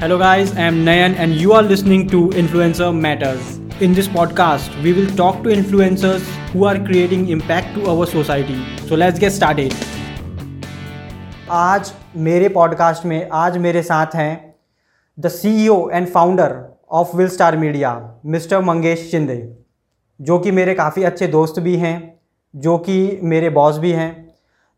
Hello, guys, I am Nayan, and you are listening to Influencer Matters. In this podcast, we will talk to influencers who are creating impact to our society. So, let's get started. आज मेरे podcast में आज मेरे साथ हैं the CEO and founder of will star media mister Mangesh Shinde जो कि मेरे काफ़ी अच्छे दोस्त भी हैं जो कि मेरे बॉस भी हैं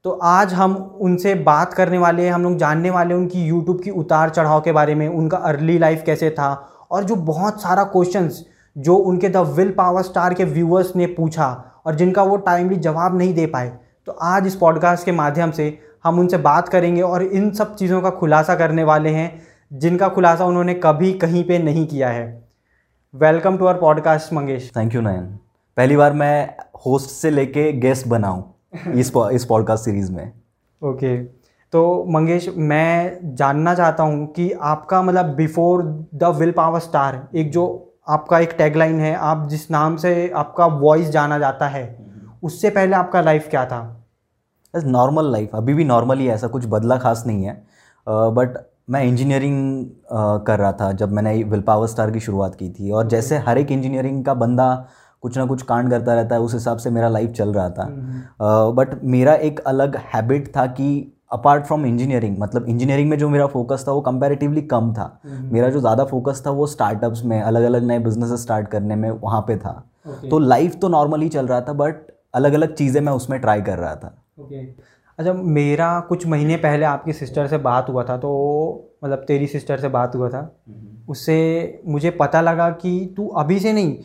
तो आज हम उनसे बात करने वाले हैं, हम लोग जानने वाले हैं उनकी यूट्यूब की उतार चढ़ाव के बारे में, उनका अर्ली लाइफ कैसे था और जो बहुत सारा क्वेश्चंस जो उनके द विल पावर स्टार के व्यूअर्स ने पूछा और जिनका वो टाइमली जवाब नहीं दे पाए। तो आज इस पॉडकास्ट के माध्यम से हम उनसे बात करेंगे और इन सब चीज़ों का खुलासा करने वाले हैं, जिनका खुलासा उन्होंने कभी कहीं पे नहीं किया है। Welcome to our podcast Mangesh. Thank you Nayan पहली बार मैं होस्ट से लेके गेस्ट बनाऊँ इस इस पॉडकास्ट सीरीज़ में। ओके तो मंगेश मैं जानना चाहता हूँ कि आपका मतलब before the will power star एक जो आपका एक टैगलाइन है आप जिस नाम से आपका वॉइस जाना जाता है उससे पहले आपका लाइफ क्या था? नॉर्मल लाइफ अभी भी नॉर्मल ही ऐसा कुछ बदला खास नहीं है। बट uh, मैं इंजीनियरिंग uh, कर रहा था जब मैंने विल पावर स्टार की शुरुआत की थी। और जैसे हर एक इंजीनियरिंग का बंदा कुछ ना कुछ कांड करता रहता है उस हिसाब से मेरा लाइफ चल रहा था। बट uh, मेरा एक अलग हैबिट था कि अपार्ट फ्रॉम इंजीनियरिंग मतलब इंजीनियरिंग में जो मेरा फोकस था वो कंपैरेटिवली कम था। मेरा जो ज़्यादा फोकस था वो स्टार्टअप्स में अलग अलग नए बिज़नेस स्टार्ट करने में वहाँ पे था। Okay. तो लाइफ तो नॉर्मली चल रहा था बट अलग अलग चीज़ें मैं उसमें ट्राई कर रहा था। Okay. अच्छा मेरा कुछ महीने पहले आपकी सिस्टर से बात हुआ था तो मतलब तेरी सिस्टर से बात हुआ था। उससे मुझे पता लगा कि तू अभी से नहीं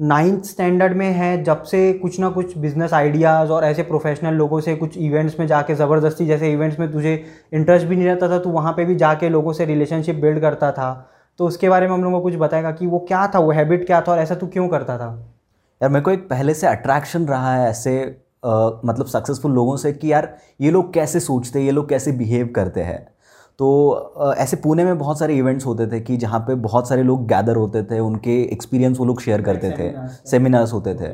नाइन्थ स्टैंडर्ड में है जब से कुछ ना कुछ बिज़नेस आइडियाज़ और ऐसे प्रोफेशनल लोगों से कुछ इवेंट्स में जाके ज़बरदस्ती जैसे इवेंट्स में तुझे इंटरेस्ट भी नहीं रहता था तो वहाँ पे भी जाके लोगों से रिलेशनशिप बिल्ड करता था। तो उसके बारे में हम लोगों को कुछ बताएगा कि वो क्या था वो हैबिट क्या था और ऐसा तू क्यों करता था? यार मेरे को एक पहले से अट्रैक्शन रहा है ऐसे आ, मतलब सक्सेसफुल लोगों से कि यार ये लोग कैसे सोचते हैं ये लोग कैसे बिहेव करते हैं। तो ऐसे पुणे में बहुत सारे इवेंट्स होते थे कि जहाँ पे बहुत सारे लोग गैदर होते थे उनके एक्सपीरियंस वो लोग शेयर करते थे सेमिनार्स होते थे।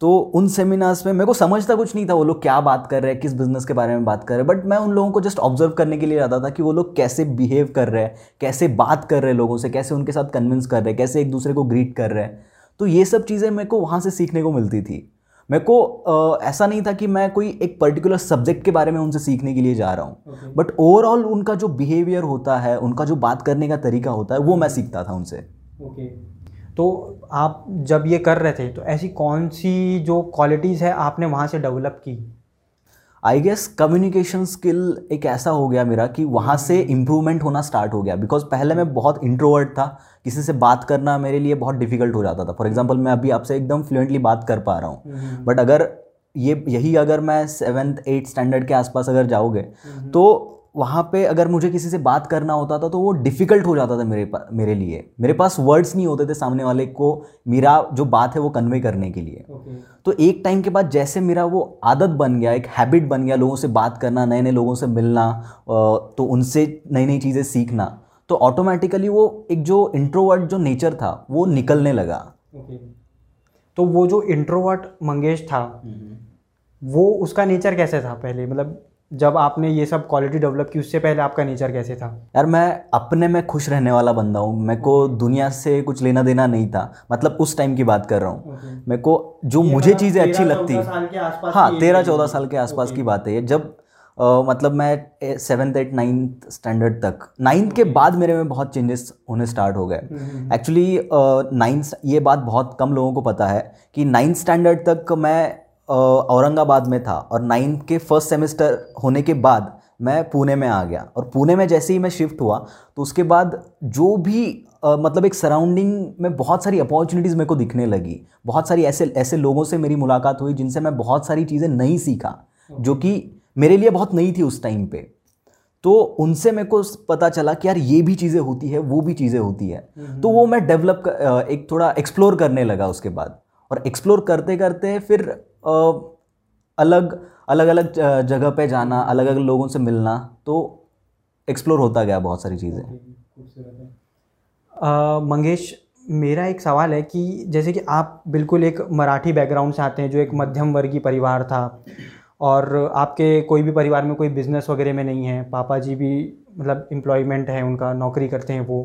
तो उन सेमिनार्स में मेरे को समझता कुछ नहीं था वो लोग क्या बात कर रहे हैं किस बिज़नेस के बारे में बात कर रहे हैं बट मैं उन लोगों को जस्ट ऑब्ज़र्व करने के लिए आता था कि वो लोग कैसे बिहेव कर रहे हैं कैसे बात कर रहे हैं लोगों से कैसे उनके साथ कन्विंस कर रहे हैं कैसे एक दूसरे को ग्रीट कर रहे हैं। तो ये सब चीज़ें मेरे को वहाँ से सीखने को मिलती थी। मेरे को ऐसा नहीं था कि मैं कोई एक पर्टिकुलर सब्जेक्ट के बारे में उनसे सीखने के लिए जा रहा हूँ। बट ओवरऑल उनका जो बिहेवियर होता है उनका जो बात करने का तरीका होता है वो मैं सीखता था उनसे। ओके तो आप जब ये कर रहे थे तो ऐसी कौन सी जो क्वालिटीज़ है आपने वहाँ से डेवलप की? आई गेस कम्युनिकेशन स्किल एक ऐसा हो गया मेरा कि वहाँ से इम्प्रूवमेंट होना स्टार्ट हो गया। बिकॉज़ पहले मैं बहुत इंट्रोवर्ट था किसी से बात करना मेरे लिए बहुत डिफ़िकल्ट हो जाता था। फॉर एग्ज़ाम्पल मैं अभी आपसे एकदम फ्लुएंटली बात कर पा रहा हूँ। बट अगर ये यही अगर मैं सेवन्थ एट्थ स्टैंडर्ड के आसपास अगर जाओगे तो वहाँ पे अगर मुझे किसी से बात करना होता था तो वो डिफ़िकल्ट हो जाता था मेरे पास मेरे लिए। मेरे पास वर्ड्स नहीं होते थे सामने वाले को मेरा जो बात है वो कन्वे करने के लिए। Okay. तो एक टाइम के बाद जैसे मेरा वो आदत बन गया एक हैबिट बन गया लोगों से बात करना नए नए लोगों से मिलना तो उनसे नई नई चीज़ें सीखना तो ऑटोमेटिकली वो एक जो इंट्रोवर्ट जो नेचर था वो निकलने लगा। Okay. तो वो जो इंट्रोवर्ट मंगेश था वो उसका नेचर कैसे था पहले? मतलब जब आपने ये सब क्वालिटी डेवलप की उससे पहले आपका नेचर कैसे था? यार मैं अपने में खुश रहने वाला बंदा हूँ। मेरे को दुनिया से कुछ लेना देना नहीं था। मतलब उस टाइम की बात कर रहा हूँ। मेरे को जो मुझे मतलब चीज़ें अच्छी लगती हाँ तेरह चौदह साल के आसपास की बात है। ये जब Uh, मतलब मैं सेवन्थ एट नाइन्थ स्टैंडर्ड तक नाइन्थ के बाद मेरे में बहुत चेंजेस होने स्टार्ट हो गए। एक्चुअली नाइन्थ ये बात बहुत कम लोगों को पता है कि नाइन्थ स्टैंडर्ड तक मैं औरंगाबाद में था और नाइन्थ के फ़र्स्ट सेमेस्टर होने के बाद मैं पुणे में आ गया। और पुणे में जैसे ही मैं शिफ्ट हुआ तो उसके बाद जो भी आ, मतलब एक सराउंडिंग में बहुत सारी अपॉर्चुनिटीज़ मेरे को दिखने लगी। बहुत सारी ऐसे ऐसे लोगों से मेरी मुलाकात हुई जिनसे मैं बहुत सारी चीज़ें नहीं सीखा जो कि मेरे लिए बहुत नई थी उस टाइम पे। तो उनसे मेरे को पता चला कि यार ये भी चीज़ें होती है वो भी चीज़ें होती है। तो वो मैं डेवलप एक थोड़ा एक्सप्लोर करने लगा उसके बाद। और एक्सप्लोर करते करते फिर अलग अलग अलग जगह पे जाना अलग अलग लोगों से मिलना तो एक्सप्लोर होता गया बहुत सारी चीज़ें। मंगेश, मेरा एक सवाल है कि जैसे कि आप बिल्कुल एक मराठी बैकग्राउंड से आते हैं, जो एक मध्यम वर्गीय परिवार था, और आपके कोई भी परिवार में कोई बिज़नेस वगैरह में नहीं है, पापा जी भी मतलब एम्प्लॉयमेंट है उनका, नौकरी करते हैं वो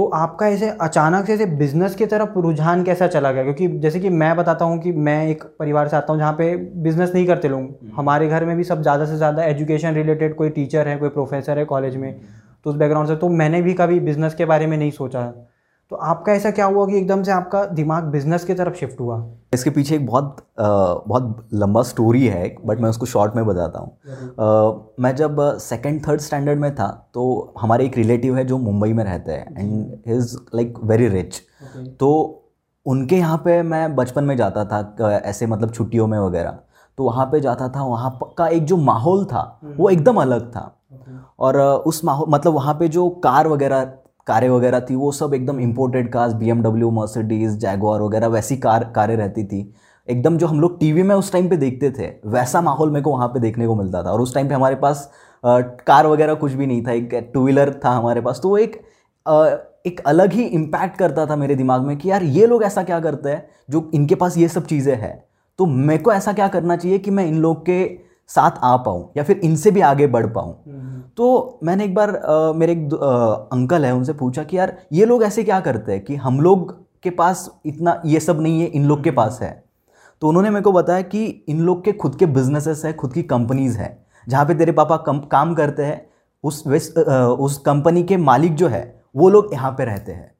तो आपका ऐसे अचानक से ऐसे बिज़नेस की तरफ़ रुझान कैसा चला गया? क्योंकि जैसे कि मैं बताता हूँ कि मैं एक परिवार से आता हूँ जहाँ पे बिज़नेस नहीं करते लोग। हम्म। हमारे घर में भी सब ज़्यादा से ज़्यादा एजुकेशन रिलेटेड कोई टीचर है कोई प्रोफेसर है कॉलेज में तो उस बैकग्राउंड से तो मैंने भी कभी बिज़नेस के बारे में नहीं सोचा। तो आपका ऐसा क्या हुआ कि एकदम से आपका दिमाग बिज़नेस की तरफ़ शिफ्ट हुआ? इसके पीछे एक बहुत आ, बहुत लंबा स्टोरी है बट मैं उसको शॉर्ट में बताता हूँ। मैं जब सेकंड थर्ड स्टैंडर्ड में था तो हमारे एक रिलेटिव है जो मुंबई में रहते हैं and is like very rich तो उनके यहाँ पे मैं बचपन में जाता था ऐसे मतलब छुट्टियों में वगैरह। तो वहाँ पे जाता था वहाँ का एक जो माहौल था वो हम्म। एकदम अलग था। और उस माहौल मतलब वहाँ पे जो कार वगैरह कारें वगैरह थी वो सब एकदम imported cars BMW Mercedes Jaguar वगैरह वैसी कार कारें रहती थी। एकदम जो हम लोग टीवी में उस टाइम पे देखते थे वैसा माहौल मेरे को वहाँ पे देखने को मिलता था। और उस टाइम पे हमारे पास आ, कार वगैरह कुछ भी नहीं था एक टू व्हीलर था हमारे पास तो वो एक आ, एक अलग ही इम्पैक्ट करता था मेरे दिमाग में कि यार ये लोग ऐसा क्या करते हैं जो इनके पास ये सब चीज़ें हैं। तो मेरे को ऐसा क्या करना चाहिए कि मैं इन लोग के साथ आ पाऊँ या फिर इनसे भी आगे बढ़ पाऊँ। हम्म। तो मैंने एक बार आ, मेरे एक आ, अंकल है उनसे पूछा कि यार ये लोग ऐसे क्या करते हैं कि हम लोग के पास इतना ये सब नहीं है इन लोग के पास है। तो उन्होंने मेरे को बताया कि इन लोग के खुद के बिजनेसेस हैं खुद की कंपनीज़ हैं। जहाँ पे तेरे पापा कम, काम करते हैं उस वेस्ट उस कंपनी के मालिक जो है वो लोग यहाँ पे रहते हैं।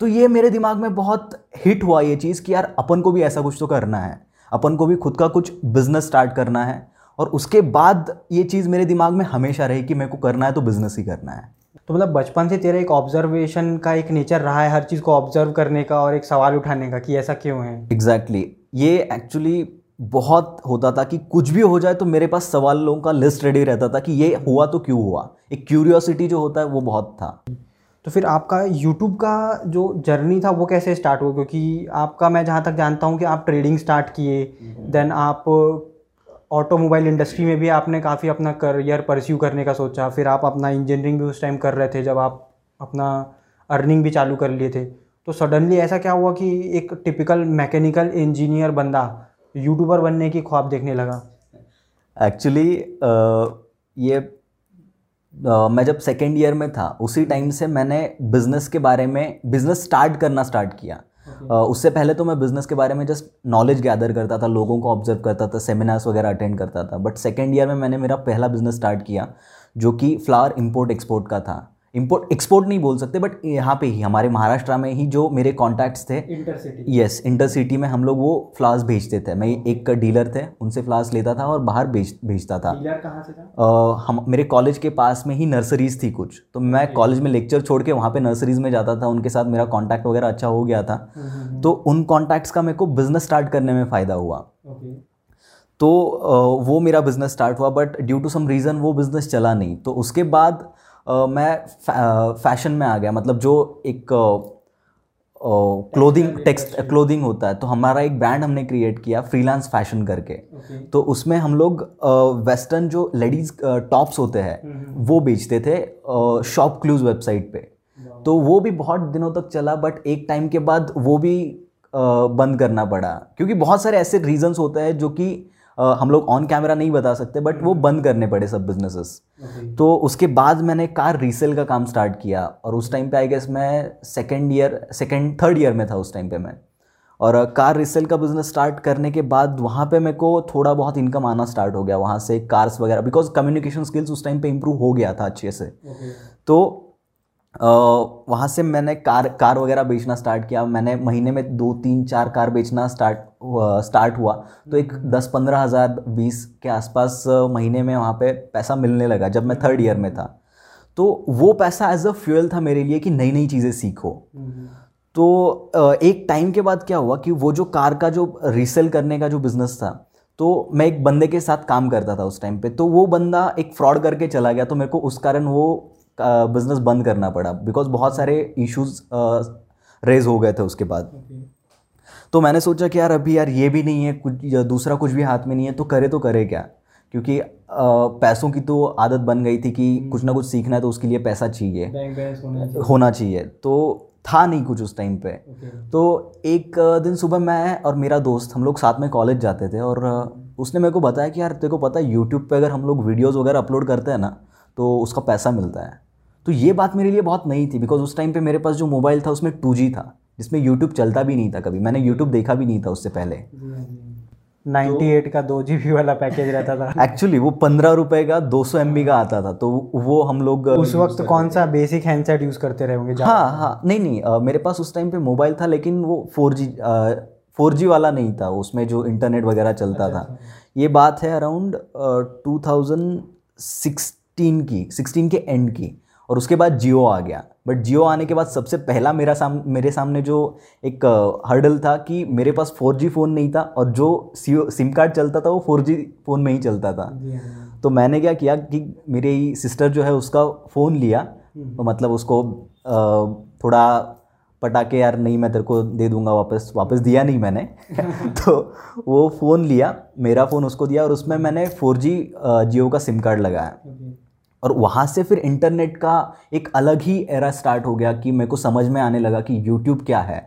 तो ये मेरे दिमाग में बहुत हिट हुआ ये चीज़ कि यार अपन को भी ऐसा कुछ तो करना है। अपन को भी खुद का कुछ बिज़नेस स्टार्ट करना है। और उसके बाद ये चीज़ मेरे दिमाग में हमेशा रही कि मेरे को करना है तो बिज़नेस ही करना है। तो मतलब बचपन से तेरा एक ऑब्जर्वेशन का एक नेचर रहा है हर चीज़ को ऑब्ज़र्व करने का और एक सवाल उठाने का कि ऐसा क्यों है? Exactly exactly. ये एक्चुअली बहुत होता था कि कुछ भी हो जाए तो मेरे पास सवालों का लिस्ट रेडी रहता था कि ये हुआ तो क्यों हुआ? एक क्यूरियोसिटी जो होता है वो बहुत था। तो फिर आपका यूट्यूब का जो जर्नी था वो कैसे स्टार्ट हुआ? क्योंकि आपका मैं जहाँ तक जानता हूँ कि आप ट्रेडिंग स्टार्ट किए देन आप ऑटोमोबाइल इंडस्ट्री में भी आपने काफ़ी अपना करियर परस्यू करने का सोचा। फिर आप अपना इंजीनियरिंग भी उस टाइम कर रहे थे जब आप अपना अर्निंग भी चालू कर लिए थे। तो सडनली ऐसा क्या हुआ कि एक टिपिकल मैकेनिकल इंजीनियर बंदा यूट्यूबर बनने की ख्वाब देखने लगा? एक्चुअली ये आ, मैं जब सेकेंड ईयर में था उसी टाइम से मैंने बिज़नेस के बारे में बिज़नेस स्टार्ट करना स्टार्ट किया। उससे पहले तो मैं बिज़नेस के बारे में जस्ट नॉलेज गैदर करता था, लोगों को ऑब्ज़र्व करता था सेमिनार्स वगैरह अटेंड करता था. बट सेकेंड ईयर में मैंने मेरा पहला बिज़नेस स्टार्ट किया, जो कि फ्लावर इम्पोर्ट एक्सपोर्ट का था. इम्पोर्ट एक्सपोर्ट नहीं बोल सकते बट यहाँ पे ही हमारे महाराष्ट्र में ही जो मेरे कॉन्टैक्ट्स थे इंटरसिटी यस इंटरसिटी में हम लोग वो फ्लावर्स भेजते थे। मैं एक डीलर थे उनसे फ्लावर्स लेता था और बाहर भेज भेजता था। डीलर कहाँ से था? आ, हम मेरे कॉलेज के पास में ही नर्सरीज थी कुछ। तो मैं कॉलेज में लेक्चर छोड़ के वहाँ पे नर्सरीज में जाता था उनके साथ मेरा कॉन्टैक्ट वगैरह अच्छा हो गया था। हम्म, हम्म, हम्म। तो उन कॉन्टैक्ट्स का मेरे को बिज़नेस स्टार्ट करने में फ़ायदा हुआ। तो वो मेरा बिज़नेस स्टार्ट हुआ but due to some reason वो बिज़नेस चला नहीं। तो उसके बाद मैं फ़ैशन में आ गया मतलब जो एक क्लोथिंग टेक्स्ट क्लोथिंग होता है तो हमारा एक ब्रांड हमने क्रिएट किया फ्रीलांस फ़ैशन करके। Okay. तो उसमें हम लोग वेस्टर्न जो लेडीज़ टॉप्स होते हैं हम्म, हम्म। वो बेचते थे शॉप क्लूज वेबसाइट पे। तो वो भी बहुत दिनों तक चला बट एक टाइम के बाद वो भी बंद करना पड़ा। क्योंकि बहुत सारे ऐसे रीजंस होते हैं जो कि हम लोग ऑन कैमरा नहीं बता सकते बट वो बंद करने पड़े सब बिजनेसेस तो उसके बाद मैंने कार रीसेल का काम स्टार्ट किया और उस टाइम पे आई गेस मैं second year second third year में था उस टाइम पे मैं. और कार रीसेल का बिज़नेस स्टार्ट करने के बाद वहाँ पे मेरे को थोड़ा बहुत इनकम आना स्टार्ट हो गया. वहाँ से कार्स वगैरह बिकॉज़ कम्युनिकेशन स्किल्स उस टाइम पे इम्प्रूव हो गया था अच्छे से. Okay. तो वहाँ से मैंने कार कार वगैरह बेचना स्टार्ट किया। मैंने महीने में दो, तीन, चार कार बेचना स्टार्ट स्टार्ट हुआ। तो एक दस, पंद्रह हज़ार, बीस के आसपास महीने में वहाँ पे पैसा मिलने लगा जब मैं थर्ड ईयर में था। तो वो पैसा एज अ फ्यूल था मेरे लिए कि नई नई चीज़ें सीखो। तो एक टाइम के बाद क्या हुआ कि वो जो कार का जो रीसेल करने का जो बिज़नेस था तो मैं एक बंदे के साथ काम करता था उस टाइम पे। तो वो बंदा एक फ्रॉड करके चला गया तो मेरे को उस कारण वो बिज़नेस बंद करना पड़ा बिकॉज़ बहुत सारे इश्यूज़ रेज हो गए थे उसके बाद। तो मैंने सोचा कि यार अभी यार ये भी नहीं है कुछ दूसरा कुछ भी हाथ में नहीं है तो करे तो करे क्या? क्योंकि आ, पैसों की तो आदत बन गई थी कि हम्म। कुछ ना कुछ सीखना है तो उसके लिए पैसा चाहिए। होना चाहिए। तो था नहीं कुछ उस टाइम पे। तो एक दिन सुबह मैं और मेरा दोस्त हम लोग साथ में कॉलेज जाते थे और उसने मेरे को बताया कि यार तेरे को पता है यूट्यूब पे अगर हम लोग वीडियोज़ वगैरह अपलोड करते हैं ना तो उसका पैसा मिलता है। तो ये बात मेरे लिए बहुत नई थी बिकॉज़ उस टाइम पे मेरे पास जो मोबाइल था उसमें टू था जिसमें यूट्यूब चलता भी नहीं था कभी। मैंने यूट्यूब देखा भी नहीं था उससे पहले। 98 का दो जी वाला पैकेज रहता था। एक्चुअली वो पंद्रह रुपए का दो सौ एम का आता था तो वो हम लोग उस वक्त कौन सा बेसिक हैंडसेट यूज़ करते रहे होंगे? हाँ हाँ नहीं नहीं आ, मेरे पास उस टाइम पे मोबाइल था लेकिन वो फोर जी फोर जी वाला नहीं था उसमें जो इंटरनेट वगैरह चलता अच्छा, था। अच्छा। ये बात है अराउंड टू थाउज़ेंड सिक्सटीन की सिक्सटीन के एंड की। और उसके बाद जियो आ गया। बट जियो आने के बाद सबसे पहला मेरा साम मेरे सामने जो एक हर्डल था कि मेरे पास फोर जी फ़ोन नहीं था और जो सिम कार्ड चलता था वो फोर जी फ़ोन में ही चलता था। हाँ। तो मैंने क्या किया कि मेरी सिस्टर जो है उसका फ़ोन लिया। हम्म। तो मतलब उसको थोड़ा पटाके यार नहीं मैं तेरे को दे दूँगा वापस। वापस दिया नहीं मैंने। तो वो फ़ोन लिया मेरा फ़ोन उसको दिया और उसमें मैंने फोर जी जियो का सिम कार्ड लगाया। और वहाँ से फिर इंटरनेट का एक अलग ही एरा स्टार्ट हो गया कि मेरे को समझ में आने लगा कि यूट्यूब क्या है।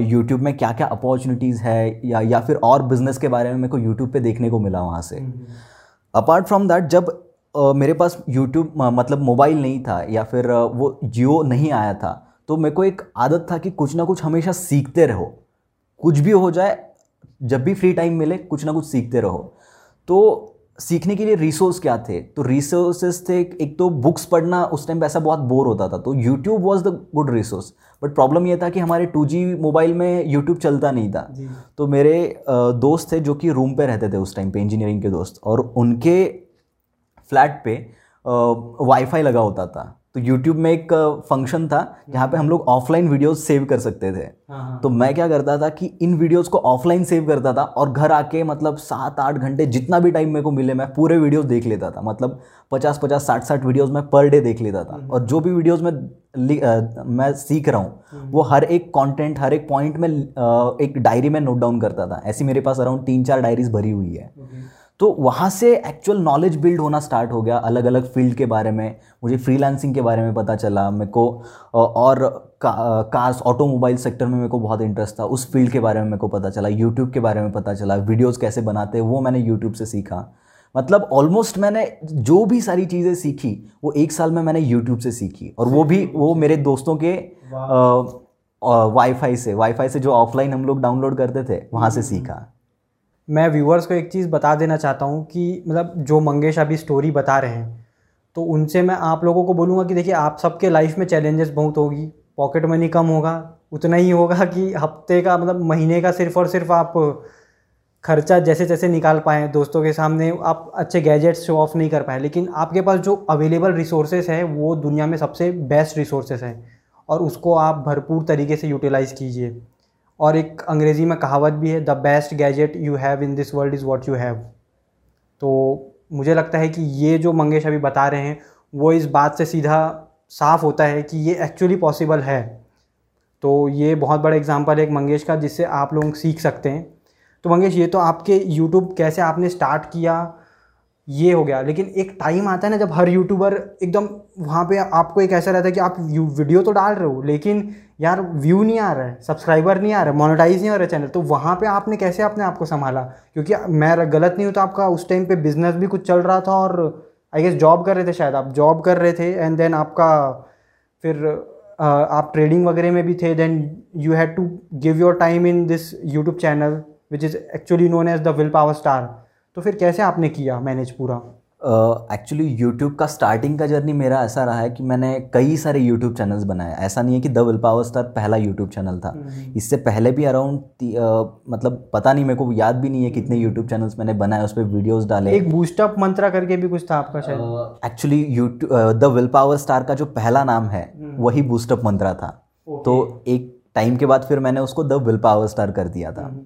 यूट्यूब में क्या क्या अपॉर्चुनिटीज़ है या या फिर और बिज़नेस के बारे में मेरे को यूट्यूब पे देखने को मिला वहाँ से। अपार्ट फ्रॉम दैट जब uh, मेरे पास यूट्यूब मतलब मोबाइल नहीं था या फिर uh, वो जियो नहीं आया था तो मेरे को एक आदत था कि कुछ ना कुछ हमेशा सीखते रहो। कुछ भी हो जाए जब भी फ्री टाइम मिले कुछ ना कुछ सीखते रहो। तो सीखने के लिए रिसोर्स क्या थे? तो रिसोर्सेज थे एक तो बुक्स पढ़ना उस टाइम पैसा ऐसा बहुत बोर होता था। तो YouTube was the good resource but problem यह था कि हमारे टू मोबाइल में यूट्यूब चलता नहीं था। तो मेरे दोस्त थे जो कि रूम पे रहते थे उस टाइम पे इंजीनियरिंग के दोस्त और उनके फ्लैट पे वाईफाई लगा होता था। तो यूट्यूब में एक फ़ंक्शन था जहाँ पे हम लोग ऑफलाइन वीडियोस सेव कर सकते थे हाँ, हाँ। तो मैं क्या करता था कि इन वीडियोस को ऑफलाइन सेव करता था और घर आके मतलब सात आठ घंटे जितना भी टाइम मेरे को मिले मैं पूरे वीडियोस देख लेता था मतलब पचास पचास साठ साठ वीडियोस मैं पर डे देख लेता था हम्म। और जो भी वीडियोस में आ, मैं सीख रहा हूँ हम्म। वो हर एक कंटेंट हर एक पॉइंट में एक डायरी में नोट डाउन करता था ऐसी मेरे पास अराउंड तीन चार डायरीज भरी हुई है तो वहाँ से एक्चुअल नॉलेज बिल्ड होना स्टार्ट हो गया अलग अलग फ़ील्ड के बारे में। मुझे फ्रीलांसिंग के बारे में पता चला मेरे को और का, कार्स ऑटोमोबाइल सेक्टर में मेरे को बहुत इंटरेस्ट था। उस फ़ील्ड के बारे में मेरे को पता चला यूट्यूब के बारे में पता चला वीडियोज़ कैसे बनाते हैं वो मैंने यूट्यूब से सीखा। मतलब ऑलमोस्ट मैंने जो भी सारी चीज़ें सीखी वो एक साल में मैंने यूट्यूब से सीखी। और वो भी वो मेरे दोस्तों के वाईफाई से वाईफाई से जो ऑफलाइन हम लोग डाउनलोड करते थे वहाँ से सीखा। मैं व्यूअर्स को एक चीज़ बता देना चाहता हूँ कि मतलब जो मंगेश अभी स्टोरी बता रहे हैं तो उनसे मैं आप लोगों को बोलूँगा कि देखिए, आप सबके लाइफ में चैलेंजेस बहुत होगी पॉकेट मनी कम होगा, उतना ही होगा कि हफ़्ते का मतलब महीने का सिर्फ़ और सिर्फ़ आप खर्चा जैसे जैसे निकाल पाएँ, दोस्तों के सामने आप अच्छे गैजेट्स शो ऑफ़ नहीं कर पाए। लेकिन आपके पास जो अवेलेबल रिसोर्सेज है, वो दुनिया में सबसे बेस्ट रिसोर्सेज हैं और उसको आप भरपूर तरीके से यूटिलाइज़ कीजिए। और एक अंग्रेज़ी में कहावत भी है the best gadget you have in this world is what you have तो मुझे लगता है कि ये जो मंगेश अभी बता रहे हैं, वो इस बात से सीधा साफ़ होता है कि ये एक्चुअली पॉसिबल है। तो ये बहुत बड़ा एग्जांपल है एक मंगेश का, जिससे आप लोग सीख सकते हैं। तो मंगेश, ये तो आपके यूट्यूब कैसे आपने स्टार्ट किया? ये हो गया। लेकिन एक टाइम आता है ना जब हर यूट्यूबर एकदम वहाँ पे आपको एक ऐसा रहता है कि आप वीडियो तो डाल रहे हो, लेकिन यार व्यू नहीं आ रहा है सब्सक्राइबर नहीं आ रहा है मोनेटाइज नहीं हो रहा है चैनल तो वहाँ पे आपने कैसे अपने आप को संभाला? क्योंकि मैं गलत नहीं हूँ तो आपका उस टाइम पे बिज़नेस भी कुछ चल रहा था और आई गेस जॉब कर रहे थे शायद आप जॉब कर रहे थे एंड देन आपका फिर आप ट्रेडिंग वगैरह में भी थे then you had to give your time in this YouTube channel which is actually known as the will power star तो फिर कैसे आपने किया मैनेज पूरा? एक्चुअली uh, यूट्यूब का स्टार्टिंग का जर्नी मेरा ऐसा रहा है कि मैंने कई सारे यूट्यूब चैनल्स बनाए। ऐसा नहीं है कि द विल पावर स्टार पहला यूट्यूब चैनल था। हम्म। इससे पहले भी अराउंड uh, मतलब पता नहीं मेरे को याद भी नहीं है कितने यूट्यूब चैनल्स मैंने बनाए उस पर वीडियोस डाले। एक बूस्टअप मंत्रा करके भी कुछ था आपका शायद? Actually YouTube the will power star का जो पहला नाम है हम्म। वही बूस्टअप मंत्रा था। तो एक टाइम के बाद फिर मैंने उसको द विल पावर स्टार कर दिया था। हम्म।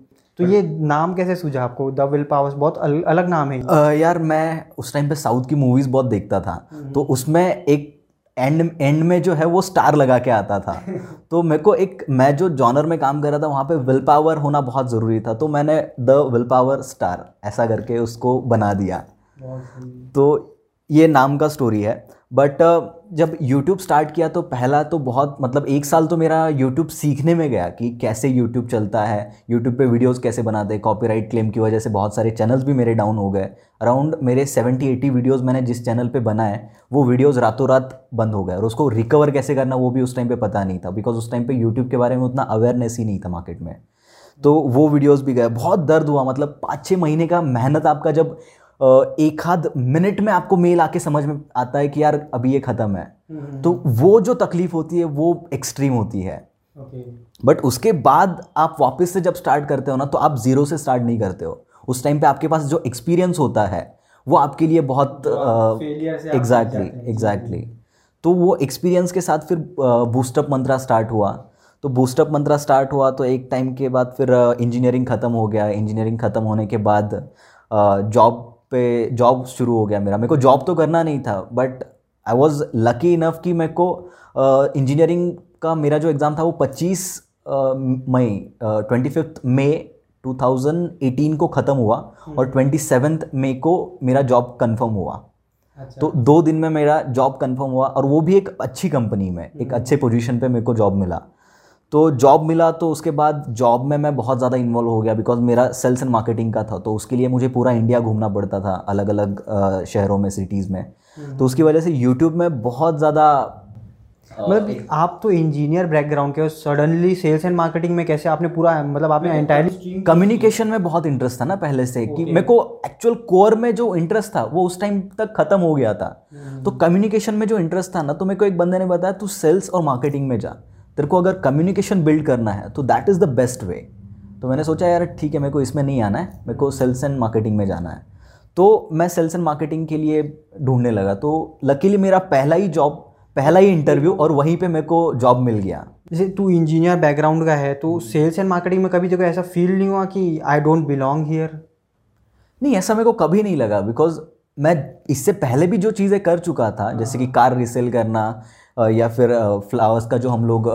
तो ये नाम कैसे सूझा आपको? द विल पावर्स बहुत अल, अलग नाम है आ, यार मैं उस टाइम पे साउथ की मूवीज़ बहुत देखता था। हम्म। तो उसमें एक एंड एंड में जो है वो स्टार लगा के आता था। तो मेरे को एक मैं जो जॉनर में काम कर रहा था वहाँ पे विल पावर होना बहुत ज़रूरी था। तो मैंने द विल पावर स्टार ऐसा करके उसको बना दिया। तो ये नाम का स्टोरी है। बट uh, जब यूट्यूब स्टार्ट किया तो पहला तो बहुत मतलब एक साल तो मेरा यूट्यूब सीखने में गया कि कैसे यूट्यूब चलता है यूट्यूब पे वीडियोस कैसे बनाते हैं कॉपीराइट क्लेम की वजह से बहुत सारे चैनल्स भी मेरे डाउन हो गए। अराउंड मेरे 70 80 वीडियोस मैंने जिस चैनल पे बनाए वो वीडियोस रातों रात बंद हो गए। और उसको रिकवर कैसे करना वो भी उस टाइम पर पता नहीं था बिकॉज़ उस टाइम पर यूट्यूब के बारे में उतना अवेयरनेस ही नहीं था मार्केट में। तो वो वीडियोज़ भी गए। बहुत दर्द हुआ मतलब पाँच छः महीने का मेहनत आपका जब एक आध मिनट में आपको मेल आके समझ में आता है कि यार अभी ये ख़त्म है। हम्म। तो वो जो तकलीफ़ होती है वो एक्सट्रीम होती है। But okay. उसके बाद आप वापस से जब स्टार्ट करते हो ना तो आप ज़ीरो से स्टार्ट नहीं करते हो। उस टाइम पे आपके पास जो एक्सपीरियंस होता है वो आपके लिए बहुत एग्जैक्टली एग्जैक्टली तो वो एक्सपीरियंस के साथ फिर बूस्टअप मंत्रा स्टार्ट हुआ। तो बूस्टअप मंत्रा स्टार्ट हुआ तो एक टाइम के बाद फिर इंजीनियरिंग ख़त्म हो गया। इंजीनियरिंग ख़त्म होने के बाद जॉब पे जॉब शुरू हो गया मेरा मेरे को जॉब तो करना नहीं था but I was lucky enough कि मेरे को इंजीनियरिंग का मेरा जो एग्ज़ाम था वो 25 uh, May twenty fifth May 2018 को ख़त्म हुआ हम्म। और ट्वेंटी सेवन्थ मई को मेरा जॉब कंफर्म हुआ अच्छा। तो दो दिन में मेरा जॉब कंफर्म हुआ और वो भी एक अच्छी कंपनी में एक हम्म। अच्छे पोजीशन पे मेरे को जॉब मिला तो जॉब मिला तो उसके बाद जॉब में मैं बहुत ज़्यादा इन्वॉल्व हो गया बिकॉज़ मेरा सेल्स एंड मार्केटिंग का था तो उसके लिए मुझे पूरा इंडिया घूमना पड़ता था अलग अलग शहरों में सिटीज़ में हम्म। तो उसकी वजह से यूट्यूब में बहुत ज़्यादा मतलब आप तो इंजीनियर बैकग्राउंड के सडनली सेल्स एंड मार्केटिंग में कैसे आपने पूरा मतलब आपने एंटायरली कम्युनिकेशन में बहुत इंटरेस्ट था ना पहले से कि मेरे को एक्चुअल कोर में जो इंटरेस्ट था वो उस टाइम तक खत्म हो गया था हम्म। तो कम्युनिकेशन में जो इंटरेस्ट था ना तो मेरे को एक बंदे ने बताया तू सेल्स और मार्केटिंग में जा तेरे को अगर कम्युनिकेशन बिल्ड करना है तो that is the best way तो मैंने सोचा यार ठीक है मेरे को इसमें नहीं आना है मेरे को सेल्स एंड मार्केटिंग में जाना है. तो मैं सेल्स एंड मार्केटिंग के लिए ढूँढने लगा। तो लकीली मेरा पहला ही जॉब पहला ही इंटरव्यू और वहीं पे मेरे को जॉब मिल गया। जैसे तू इंजीनियर बैकग्राउंड का है तो सेल्स एंड मार्केटिंग में कभी जगह ऐसा फील नहीं हुआ कि आई डोंट बिलोंग हियर नहीं ऐसा मेरे को कभी नहीं लगा बिकॉज़ मैं इससे पहले भी जो चीज़ें कर चुका था जैसे कि कार रिसेल करना या फिर फ्लावर्स का जो हम लोग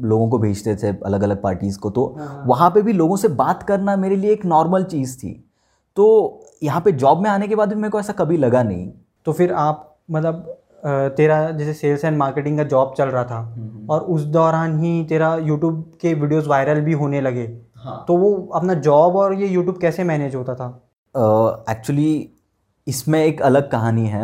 लोगों को भेजते थे अलग अलग पार्टीज़ को तो हाँ। वहाँ पे भी लोगों से बात करना मेरे लिए एक नॉर्मल चीज़ थी तो यहाँ पे जॉब में आने के बाद भी मेरे को ऐसा कभी लगा नहीं तो फिर आप मतलब तेरा जैसे सेल्स एंड मार्केटिंग का जॉब चल रहा था हम्म, हम्म। और उस दौरान ही तेरा यूट्यूब के वीडियोस वायरल भी होने लगे हाँ। तो वो अपना जॉब और ये यूट्यूब कैसे मैनेज होता था एक्चुअली uh, इसमें एक अलग कहानी है।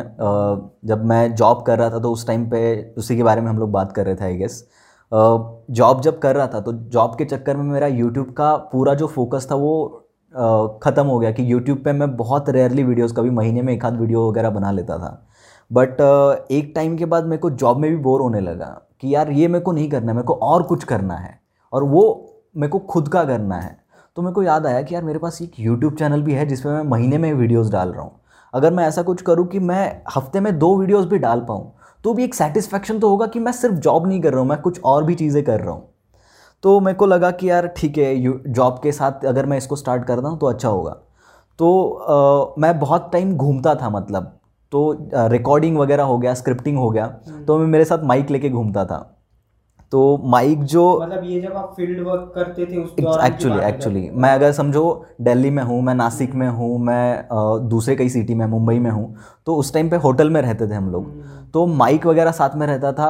जब मैं जॉब कर रहा था तो उस टाइम पे उसी के बारे में हम लोग बात कर रहे थे आई गेस जॉब जब कर रहा था तो जॉब के चक्कर में मेरा यूट्यूब का पूरा जो फोकस था वो ख़त्म हो गया कि यूट्यूब पे मैं बहुत रेयरली वीडियोस कभी महीने में एक आध वीडियो वगैरह बना लेता था। बट एक टाइम के बाद मेरे को जॉब में भी बोर होने लगा कि यार ये मेरे को नहीं करना है, मेरे को और कुछ करना है और वो मेरे को खुद का करना है। तो मेरे को याद आया कि यार मेरे पास एक यूट्यूब चैनल भी है जिसमें मैं महीने में वीडियोज़ डाल रहा हूँ। अगर मैं ऐसा कुछ करूँ कि मैं हफ़्ते में दो वीडियोज़ भी डाल पाऊँ तो भी एक सेटिस्फैक्शन तो होगा कि मैं सिर्फ़ जॉब नहीं कर रहा हूँ मैं कुछ और भी चीज़ें कर रहा हूँ। तो मेरे को लगा कि यार ठीक है जॉब के साथ अगर मैं इसको स्टार्ट करता हूँ तो अच्छा होगा। तो आ, मैं बहुत टाइम घूमता था मतलब तो रिकॉर्डिंग वगैरह हो गया स्क्रिप्टिंग हो गया हम्म। तो मैं मेरे साथ माइक लेके घूमता था। तो माइक जो मतलब ये जब आप फ़ील्ड वर्क करते थे उस एक्चुअली एक्चुअली मैं अगर समझो दिल्ली में हूँ मैं नासिक में हूँ मैं दूसरे कई सिटी में मुंबई में हूँ तो उस टाइम पे होटल में रहते थे हम लोग हम्म। तो माइक वगैरह साथ में रहता था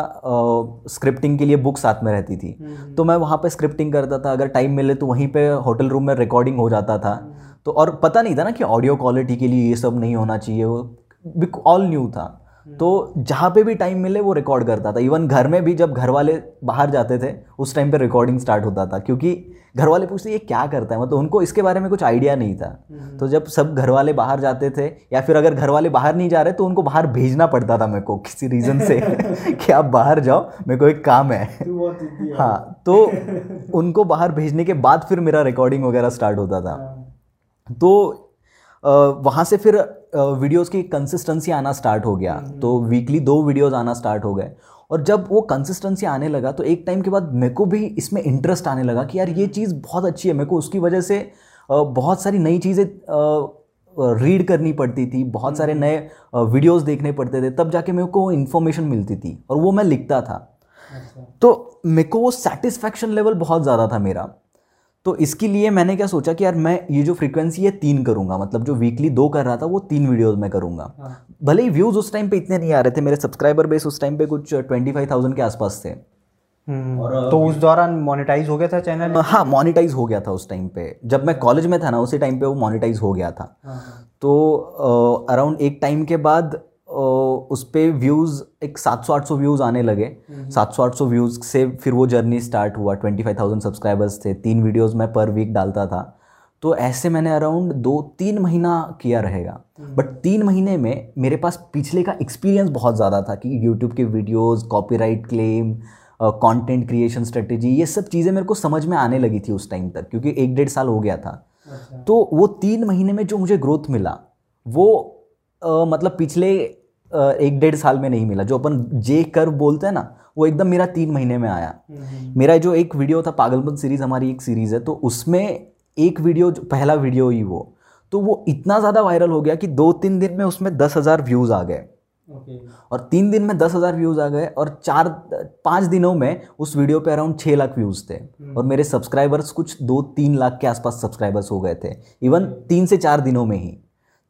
स्क्रिप्टिंग के लिए बुक साथ में रहती थी हम्म। तो मैं वहाँ पे स्क्रिप्टिंग करता था अगर टाइम मिले तो वहीं पे होटल रूम में रिकॉर्डिंग हो जाता था हम्म। तो और पता नहीं था ना कि ऑडियो क्वालिटी के लिए ये सब नहीं होना चाहिए वो ऑल न्यू था तो जहाँ पे भी टाइम मिले वो रिकॉर्ड करता था। इवन घर में भी जब घर वाले बाहर जाते थे उस टाइम पे रिकॉर्डिंग स्टार्ट होता था। क्योंकि घर वाले पूछते ये क्या करता है? मतलब उनको इसके बारे में कुछ आइडिया नहीं था। हम्म। तो जब सब घर वाले बाहर जाते थे या फिर अगर घर वाले बाहर नहीं जा रहे तो उनको बाहर भेजना पड़ता था मेरे को किसी रीज़न से कि आप बाहर जाओ मेरे को एक काम है। हाँ। तो उनको बाहर भेजने के बाद फिर मेरा रिकॉर्डिंग वगैरह स्टार्ट होता था। हाँ। तो वहाँ से फिर वीडियोस की कंसिस्टेंसी आना स्टार्ट हो गया। हम्म। तो वीकली दो वीडियोस आना स्टार्ट हो गए। और जब वो कंसिस्टेंसी आने लगा तो एक टाइम के बाद मेरे को भी इसमें इंटरेस्ट आने लगा कि यार ये चीज़ बहुत अच्छी है। मेरे को उसकी वजह से बहुत सारी नई चीज़ें रीड करनी पड़ती थी। बहुत सारे हम्म। नए वीडियोस देखने पड़ते थे। तब जाके मेरे को इन्फॉर्मेशन मिलती थी। और वो मैं लिखता था। अच्छा। तो मेरे को वो सेटिस्फैक्शन लेवल बहुत ज़्यादा था मेरा। तो इसके लिए मैंने क्या सोचा कि यार मैं ये जो फ्रीक्वेंसी है तीन करूँगा मतलब जो वीकली दो कर रहा था वो तीन वीडियोज़ में करूँगा। हाँ। भले ही व्यूज़ उस टाइम पे इतने नहीं आ रहे थे मेरे सब्सक्राइबर बेस उस टाइम पे कुछ ट्वेंटी फाइव थाउज़ेंड के आसपास थे। हम्म, तो उस दौरान मोनेटाइज हो गया था चैनल हाँ मोनेटाइज हो गया था उस टाइम पे। जब मैं कॉलेज में था ना उसी टाइम पे वो मोनेटाइज हो गया था। तो अराउंड एक टाइम के बाद उस पर व्यूज़ एक सात सौ आठ सौ व्यूज़ आने लगे। सात सौ आठ सौ व्यूज़ से फिर वो जर्नी स्टार्ट हुआ। 25,000 सब्सक्राइबर्स थे। तीन वीडियोस मैं पर वीक डालता था। तो ऐसे मैंने अराउंड दो तीन महीना किया रहेगा। बट तीन महीने में मेरे पास पिछले का एक्सपीरियंस बहुत ज़्यादा था कि यूट्यूब के videos copyright claim content creation strategy ये सब चीज़ें मेरे को समझ में आने लगी थी उस टाइम तक क्योंकि एक डेढ़ साल हो गया था। अच्छा। तो वो तीन महीने में जो मुझे ग्रोथ मिला वो आ, मतलब पिछले एक डेढ़ साल में नहीं मिला। जो अपन जे कर बोलते हैं ना वो एकदम मेरा तीन महीने में आया। मेरा जो एक वीडियो था पागलपन सीरीज़ हमारी एक सीरीज़ है तो उसमें एक वीडियो पहला वीडियो ही वो। तो वो इतना ज़्यादा वायरल हो गया कि दो तीन दिन में उसमें दस हज़ार व्यूज़ आ गए। Okay. और तीन दिन में दस हज़ार व्यूज़ आ गए और चार पाँच दिनों में उस वीडियो पे अराउंड छः लाख व्यूज़ थे। hmm. और मेरे सब्सक्राइबर्स कुछ दो तीन लाख के आसपास सब्सक्राइबर्स हो गए थे। इवन तीन से चार दिनों में ही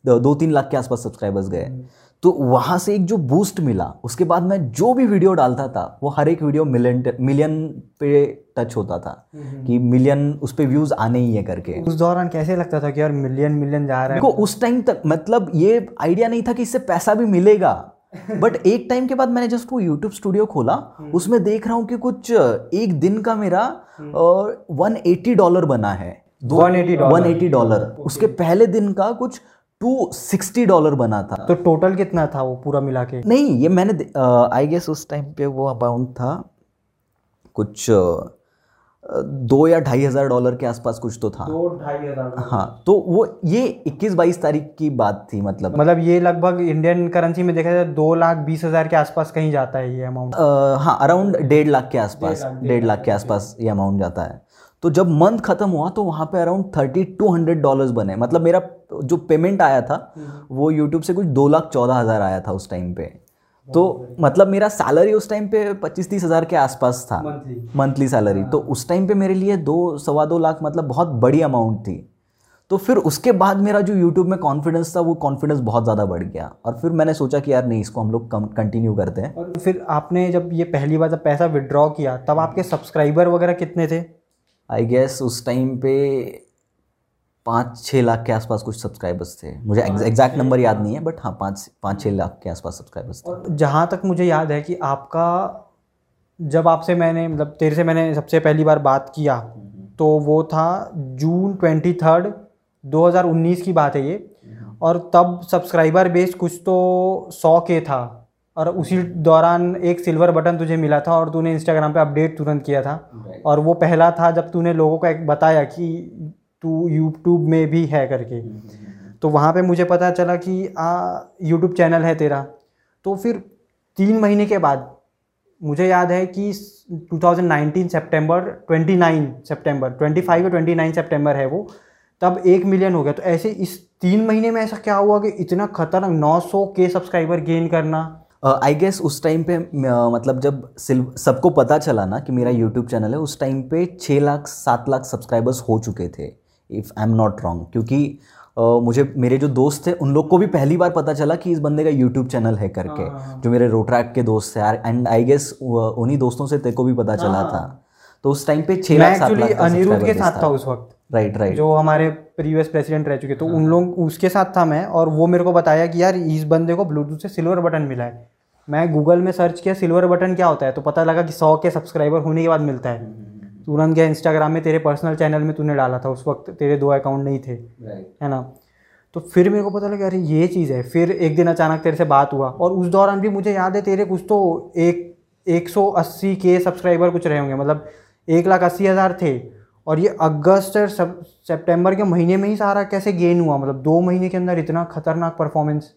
दो तीन लाख के आसपास सब्सक्राइबर्स गए। hmm. तो वहाँ से एक जो बूस्ट मिला उसके बाद मैं जो भी वीडियो डालता था वो हर एक वीडियो मिलियन मिलियन पे टच होता था कि मिलियन उस पर व्यूज़ आने ही है करके। उस दौरान कैसे लगता था कि यार मिलियन मिलियन जा रहा है? उस टाइम तक मतलब ये आइडिया नहीं था कि इससे पैसा भी मिलेगा। बट एक टाइम के बाद मैंने जस्ट वो यूट्यूब स्टूडियो खोला उसमें देख रहा हूँ कि कुछ एक दिन का मेरा वन एटी डॉलर बना है। वन एटी डॉलर उसके पहले दिन का कुछ टू सिक्सटी डॉलर बना था। तो टोटल कितना था वो पूरा मिला के? नहीं ये मैंने आई गेस उस टाइम पे वो अमाउंट था कुछ दो या ढाई हज़ार डॉलर के आसपास कुछ तो था। दो ढाई हज़ार हाँ तो वो ये इक्कीस बाईस तारीख की बात थी मतलब। मतलब ये लगभग इंडियन करेंसी में देखा जाए दो लाख बीस हज़ार के आसपास कहीं जाता है ये अमाउंट हाँ अराउंड डेढ़ लाख के आसपास डेढ़ लाख के आसपास ये अमाउंट जाता है। तो जब मंथ खत्म हुआ तो वहाँ पे around thirty two hundred dollars बने। मतलब मेरा जो पेमेंट आया था हम्म। वो यूट्यूब से कुछ दो लाख चौदह हज़ार आया था उस टाइम पे। तो मतलब मेरा सैलरी उस टाइम पे पच्चीस तीस हज़ार के आसपास था। मंथली सैलरी तो हाँ। उस टाइम पे मेरे लिए दो सवा दो लाख मतलब बहुत बड़ी अमाउंट थी। तो फिर उसके बाद मेरा जो यूट्यूब में कॉन्फिडेंस था वो कॉन्फिडेंस बहुत ज़्यादा बढ़ गया। और फिर मैंने सोचा कि यार नहीं इसको हम लोग कंटिन्यू करते हैं। और फिर आपने जब ये पहली बार जब पैसा विड्रॉ किया तब आपके सब्सक्राइबर वगैरह कितने थे? आई गेस उस टाइम पे पाँच छः लाख के आसपास कुछ सब्सक्राइबर्स थे। मुझे एग्जैक्ट नंबर याद नहीं है बट हाँ पाँच पाँच छः लाख के आसपास सब्सक्राइबर्स थे। जहाँ तक मुझे याद है कि आपका जब आपसे मैंने मतलब तेरे से मैंने सबसे पहली बार बात किया तो वो था जून ट्वेंटी थर्ड दो हज़ार उन्नीस की बात है ये। और तब सब्सक्राइबर बेस कुछ तो सौ के था। और उसी दौरान एक सिल्वर बटन तुझे मिला था और तूने इंस्टाग्राम पे अपडेट तुरंत किया था। और वो पहला था जब तूने लोगों को एक बताया कि तू यूट्यूब में भी है करके। तो वहाँ पे मुझे पता चला कि आ यूट्यूब चैनल है तेरा। तो फिर तीन महीने के बाद मुझे याद है कि 2019 सितंबर 29 सितंबर 25 या 29 सितंबर है वो तब एक मिलियन हो गया। तो ऐसे इस तीन महीने में ऐसा क्या हुआ कि इतना खतरनाक 900 के सब्सक्राइबर गेन करना आई uh, गेस उस टाइम पे uh, मतलब जब सबको पता चला ना कि मेरा यूट्यूब चैनल है उस टाइम पे छः लाख सात लाख सब्सक्राइबर्स हो चुके थे if I am not wrong क्योंकि uh, मुझे मेरे जो दोस्त थे उन लोग को भी पहली बार पता चला कि इस बंदे का यूट्यूब चैनल है करके हाँ, हाँ, हाँ। जो मेरे रोट्रैक के दोस्त थे एंड आई गेस उन्हीं दोस्तों से तेरे को भी पता चला था। तो उस टाइम पे छः लाख सात लाख अनिरुद्ध के साथ था। उस वक्त। राइट राइट जो हमारे प्रीवियस प्रेसिडेंट रह चुके तो उन लोग उसके साथ था मैं और वो मेरे को बताया कि यार इस बंदे को ब्लूटूथ से सिल्वर बटन मिला है। मैं गूगल में सर्च किया सिल्वर बटन क्या होता है? तो पता लगा कि सौ के सब्सक्राइबर होने के बाद मिलता है। तुरंत गया इंस्टाग्राम में तेरे पर्सनल चैनल में तूने डाला था उस वक्त तेरे दो अकाउंट नहीं थे। है ना? तो फिर मेरे को पता लगा अरे ये चीज़ है। फिर एक दिन अचानक तेरे से बात हुआ। और उस दौरान भी मुझे याद है तेरे कुछ तो एक एक सौ अस्सी के सब्सक्राइबर कुछ रहे होंगे। मतलब एक लाख अस्सी हज़ार थे। और ये अगस्त और सितंबर के महीने में ही सारा कैसे गेन हुआ? मतलब दो महीने के अंदर इतना खतरनाक परफॉर्मेंस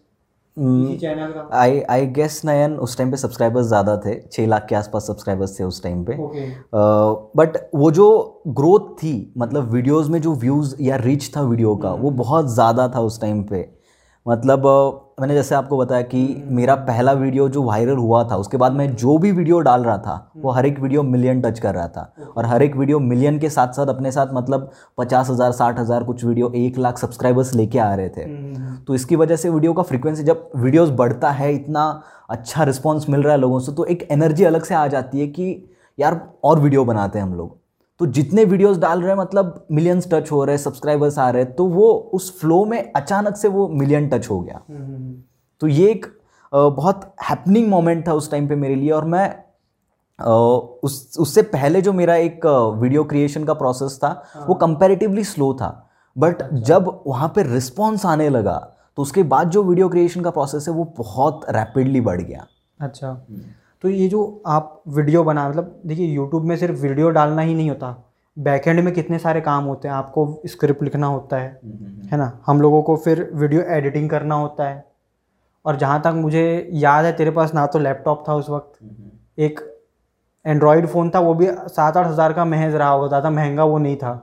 आई आई गेस नयन उस टाइम पे सब्सक्राइबर्स ज़्यादा थे छः लाख के आसपास सब्सक्राइबर्स थे उस टाइम पे बट okay. uh, वो जो ग्रोथ थी मतलब वीडियोस में जो व्यूज़ या रीच था वीडियो का hmm. वो बहुत ज़्यादा था उस टाइम पे मतलब मैंने जैसे आपको बताया कि मेरा पहला वीडियो जो वायरल हुआ था उसके बाद मैं जो भी वीडियो डाल रहा था वो हर एक वीडियो मिलियन टच कर रहा था। और हर एक वीडियो मिलियन के साथ साथ अपने साथ मतलब पचास हज़ार साठ हज़ार कुछ वीडियो एक लाख सब्सक्राइबर्स लेके आ रहे थे। तो इसकी वजह से वीडियो का फ्रिक्वेंसी जब वीडियोज़ बढ़ता है इतना अच्छा रिस्पॉन्स मिल रहा है लोगों से तो एक एनर्जी अलग से आ जाती है कि यार और वीडियो बनाते हैं हम लोग। तो जितने वीडियोस डाल रहे हैं मतलब मिलियंस टच हो रहे हैं सब्सक्राइबर्स आ रहे हैं तो वो उस फ्लो में अचानक से वो मिलियन टच हो गया। तो ये एक बहुत हैपनिंग मोमेंट था उस टाइम पे मेरे लिए और मैं उस उससे पहले जो मेरा एक वीडियो क्रिएशन का प्रोसेस था वो कंपैरेटिवली स्लो था। बट अच्छा। जब वहाँ पे रिस्पॉन्स आने लगा तो उसके बाद जो वीडियो क्रिएशन का प्रोसेस है वो बहुत रैपिडली बढ़ गया। अच्छा। तो ये जो आप वीडियो बना मतलब देखिए यूट्यूब में सिर्फ़ वीडियो डालना ही नहीं होता। बैकएंड में कितने सारे काम होते हैं आपको स्क्रिप्ट लिखना होता है हम्म, हम्म, हम्म। है ना? हम लोगों को फिर वीडियो एडिटिंग करना होता है। और जहाँ तक मुझे याद है तेरे पास ना तो लैपटॉप था उस वक्त। एक एंड्रॉयड फ़ोन था वो भी सात आठ हज़ार का महज रहा होगा ज़्यादा महँगा वो नहीं था।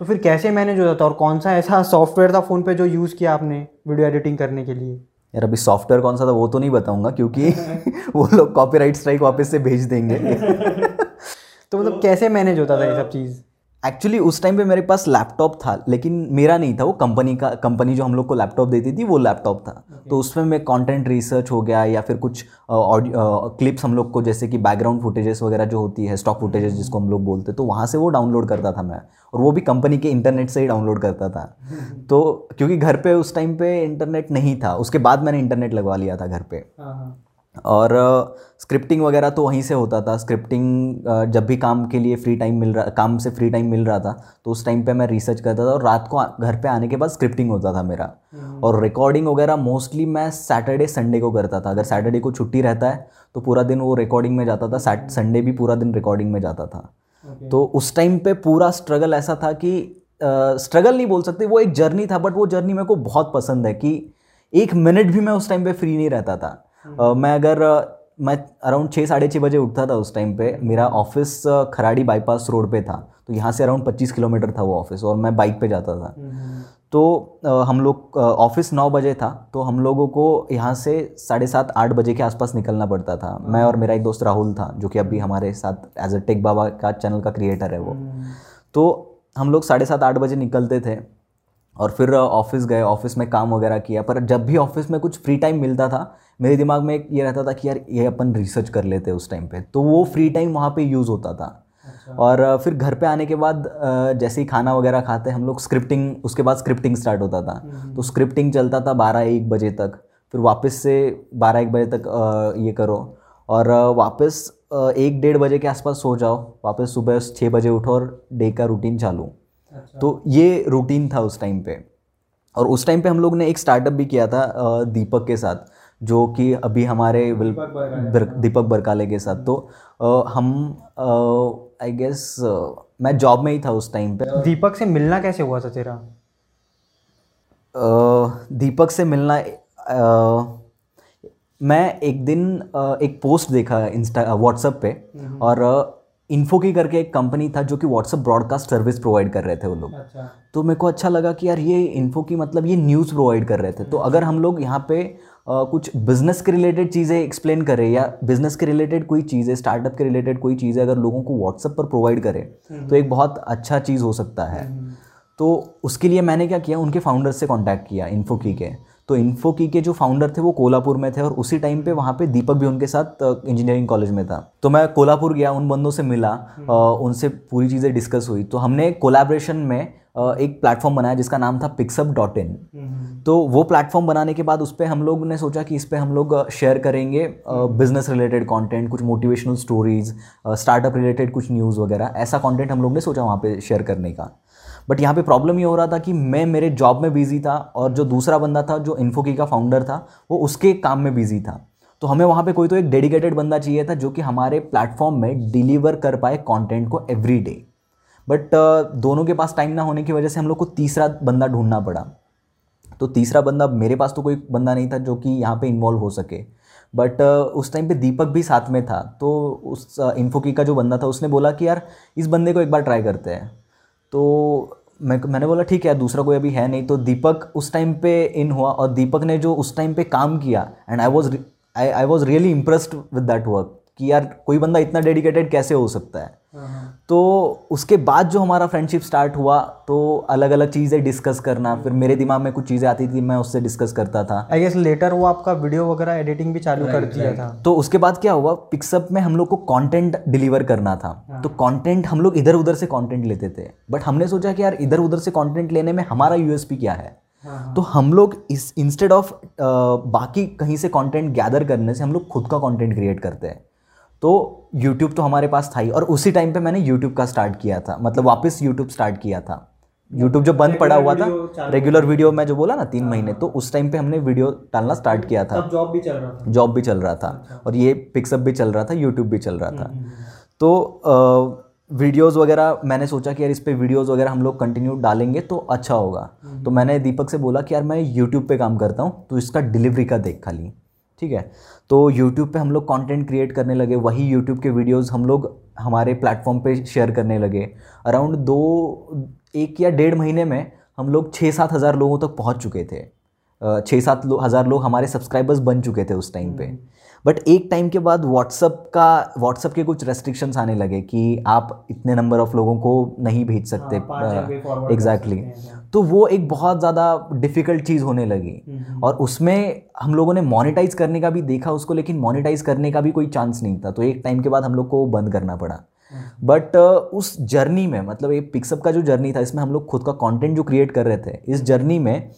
तो फिर कैसे मैनेज होता था और कौन सा ऐसा सॉफ्टवेयर था फ़ोन पे जो यूज़ किया आपने वीडियो एडिटिंग करने के लिए? यार अभी सॉफ्टवेयर कौन सा था वो तो नहीं बताऊँगा क्योंकि वो लोग कॉपीराइट स्ट्राइक वापस से भेज देंगे। तो मतलब कैसे मैनेज होता था ये सब चीज़? एक्चुअली उस टाइम पे मेरे पास लैपटॉप था लेकिन मेरा नहीं था वो कंपनी का कंपनी जो हम लोग को लैपटॉप देती थी वो लैपटॉप था okay. तो उसमें मैं कंटेंट रिसर्च हो गया या फिर कुछ ऑडियो क्लिप्स हम लोग को जैसे कि बैकग्राउंड फुटेजेस वगैरह जो होती है स्टॉक फुटेजेस जिसको हम लोग बोलते तो वहाँ से वो डाउनलोड करता था मैं और वो भी कंपनी के इंटरनेट से ही डाउनलोड करता था तो क्योंकि घर पर उस टाइम पर इंटरनेट नहीं था उसके बाद मैंने इंटरनेट लगवा लिया था घर पर। और स्क्रिप्टिंग वगैरह तो वहीं से होता था। स्क्रिप्टिंग जब भी काम के लिए फ्री टाइम मिल रहा काम से फ्री टाइम मिल रहा था तो उस टाइम पे मैं रिसर्च करता था और रात को घर पे आने के बाद स्क्रिप्टिंग होता था मेरा। हम्म। और रिकॉर्डिंग वगैरह मोस्टली मैं सैटरडे संडे को करता था। अगर सैटरडे को छुट्टी रहता है तो पूरा दिन वो रिकॉर्डिंग में जाता था। संडे भी पूरा दिन रिकॉर्डिंग में जाता था। तो उस टाइम पर पूरा स्ट्रगल ऐसा था कि स्ट्रगल नहीं बोल सकते वो एक जर्नी था बट वो जर्नी मेरे को बहुत पसंद है कि एक मिनट भी मैं उस टाइम पर फ्री नहीं रहता था। मैं अगर मैं अराउंड छः साढ़े छः बजे उठता था उस टाइम पे मेरा ऑफ़िस खराड़ी बाईपास रोड पे था तो यहाँ से अराउंड पच्चीस किलोमीटर था वो ऑफ़िस और मैं बाइक पे जाता था। तो हम लोग ऑफ़िस नौ बजे था तो हम लोगों को यहाँ से साढ़े सात आठ बजे के आसपास निकलना पड़ता था। मैं और मेरा एक दोस्त राहुल था जो कि अभी हमारे साथ एज अ टेक बाबा का चैनल का क्रिएटर है वो। तो हम लोग साढ़े सात आठ बजे निकलते थे और फिर ऑफ़िस गए ऑफ़िस में काम वगैरह किया। पर जब भी ऑफ़िस में कुछ फ्री टाइम मिलता था मेरे दिमाग में ये रहता था कि यार ये अपन रिसर्च कर लेते उस टाइम पे। तो वो फ्री टाइम वहाँ पे यूज़ होता था। अच्छा। और फिर घर पे आने के बाद जैसे ही खाना वगैरह खाते हम लोग स्क्रिप्टिंग उसके बाद स्क्रिप्टिंग स्टार्ट होता था। हम्म। तो स्क्रिप्टिंग चलता था बारह एक बजे तक। फिर वापस से बारह एक बजे तक ये करो। और वापस एक डेढ़ बजे के आसपास सो जाओ। वापस सुबह छः बजे उठो और डे का रूटीन चालू। अच्छा। तो ये रूटीन था उस टाइम पे। और उस टाइम पे हम लोग ने एक स्टार्टअप भी किया था दीपक के साथ जो कि अभी हमारे दीपक बरकाले के साथ। तो आ, हम आई गेस मैं जॉब में ही था उस टाइम पे। दीपक से मिलना कैसे हुआ था तेरा? दीपक से मिलना आ, मैं एक दिन एक पोस्ट देखा इंस्टा व्हाट्सएप पे। हम्म। और इन्फो की करके एक कंपनी था जो कि व्हाट्सअप ब्रॉडकास्ट सर्विस प्रोवाइड कर रहे थे वो लोग। अच्छा। तो मेरे को अच्छा लगा कि यार ये इन्फो की मतलब ये न्यूज़ प्रोवाइड कर रहे थे। तो अगर हम लोग यहाँ पे आ, कुछ बिज़नेस के रिलेटेड चीज़ें एक्सप्लेन करें या बिज़नेस के रिलेटेड कोई चीज़ें स्टार्टअप के रिलेटेड कोई चीज़ें अगर लोगों को व्हाट्सअप पर प्रोवाइड करें तो एक बहुत अच्छा चीज़ हो सकता है। तो उसके लिए मैंने क्या किया उनके फाउंडर्स से कॉन्टैक्ट किया इन्फो की के। तो इन्फो की के जो फाउंडर थे वो कोल्हापुर में थे और उसी टाइम पे वहाँ पे दीपक भी उनके साथ इंजीनियरिंग कॉलेज में था। तो मैं कोल्हापुर गया उन बंदों से मिला हम्म। उनसे पूरी चीज़ें डिस्कस हुई। तो हमने कोलाब्रेशन में एक प्लेटफॉर्म बनाया जिसका नाम था पिक्सअप डॉट इन तो वो प्लेटफॉर्म बनाने के बाद उस पर हम लोग ने सोचा कि इस पर हम लोग शेयर करेंगे बिज़नेस रिलेटेड कंटेंट कुछ मोटिवेशनल स्टोरीज स्टार्टअप रिलेटेड कुछ न्यूज़ वगैरह। ऐसा कंटेंट हम लोग ने सोचा वहाँ पे शेयर करने का। बट यहाँ पे प्रॉब्लम ये हो रहा था कि मैं मेरे जॉब में बिज़ी था और जो दूसरा बंदा था जो इन्फोकी का फाउंडर था वो उसके काम में बिज़ी था। तो हमें वहाँ पे कोई तो एक डेडिकेटेड बंदा चाहिए था जो कि हमारे प्लेटफॉर्म में डिलीवर कर पाए कंटेंट को एवरी डे बट दोनों के पास टाइम ना होने की वजह से हम लोग को तीसरा बंदा ढूंढना पड़ा। तो तीसरा बंदा मेरे पास तो कोई बंदा नहीं था जो कि यहाँ पे इन्वॉल्व हो सके। बट uh, उस टाइम पे दीपक भी साथ में था। तो उस इन्फोकी uh, का जो बंदा था उसने बोला कि यार इस बंदे को एक बार ट्राई करते हैं। तो मैं, मैंने बोला, ठीक है, दूसरा कोई अभी है नहीं। तो दीपक उस टाइम पे इन हुआ और दीपक ने जो उस टाइम पे काम किया and I was I I was really impressed with that work कि यार कोई बंदा इतना डेडिकेटेड कैसे हो सकता है? तो उसके बाद जो हमारा फ्रेंडशिप स्टार्ट हुआ तो अलग अलग चीज़ें डिस्कस करना फिर मेरे दिमाग में कुछ चीज़ें आती थी मैं उससे डिस्कस करता था। आई गेस लेटर वो आपका वीडियो वगैरह एडिटिंग भी चालू कर दिया था। तो उसके बाद क्या हुआ पिक्सअप में हम लोग को कंटेंट डिलीवर करना था। हाँ। तो कंटेंट हम लोग इधर उधर से कंटेंट लेते थे। बट हमने सोचा कि यार इधर उधर से कंटेंट लेने में हमारा यूएसपी क्या है? हाँ, हाँ। तो हम लोग इस इंस्टेड ऑफ़ बाकी कहीं से कंटेंट गैदर करने से हम लोग खुद का कंटेंट क्रिएट करते हैं। तो यूट्यूब तो हमारे पास था ही और उसी टाइम पे मैंने यूट्यूब का स्टार्ट किया था। मतलब वापस यूट्यूब स्टार्ट किया था। यूट्यूब जो बंद पड़ा हुआ था रेगुलर वीडियो मैं जो बोला ना तीन हाँ, महीने तो उस टाइम पे हमने वीडियो डालना स्टार्ट किया था। जॉब भी चल रहा था। जॉब भी चल रहा था अच्छा। और ये पिक्सअप भी चल रहा था यूट्यूब भी चल रहा था। हम्म, हम्म, हम्म। तो वीडियोस वगैरह मैंने सोचा कि यार इस पर वीडियोस वगैरह हम लोग कंटिन्यू डालेंगे तो अच्छा होगा। तो मैंने दीपक से बोला कि यार मैं यूट्यूब पे काम करता हूँ तो इसका डिलीवरी का देख खाली। ठीक है? तो यूट्यूब पे हम लोग कंटेंट क्रिएट करने लगे, वही यूट्यूब के वीडियोस हम लोग हमारे प्लेटफॉर्म पे शेयर करने लगे। अराउंड दो, एक या डेढ़ महीने में हम लोग छः सात हज़ार लोगों तक पहुँच चुके थे। छः सात हज़ार लोग हमारे सब्सक्राइबर्स बन चुके थे उस टाइम पे। बट एक टाइम के बाद व्हाट्सअप का व्हाट्सअप के कुछ रेस्ट्रिक्शंस आने लगे कि आप इतने नंबर ऑफ़ लोगों को नहीं भेज सकते एग्जैक्टली हाँ, तो वो एक बहुत ज़्यादा डिफ़िकल्ट चीज़ होने लगी। हम्म। और उसमें हम लोगों ने मोनेटाइज करने का भी देखा उसको लेकिन मोनेटाइज करने का भी कोई चांस नहीं था। तो एक टाइम के बाद हम लोग को बंद करना पड़ा। बट uh, उस जर्नी में मतलब ये पिक्सअप का जो जर्नी था इसमें हम लोग खुद का कंटेंट जो क्रिएट कर रहे थे इस जर्नी में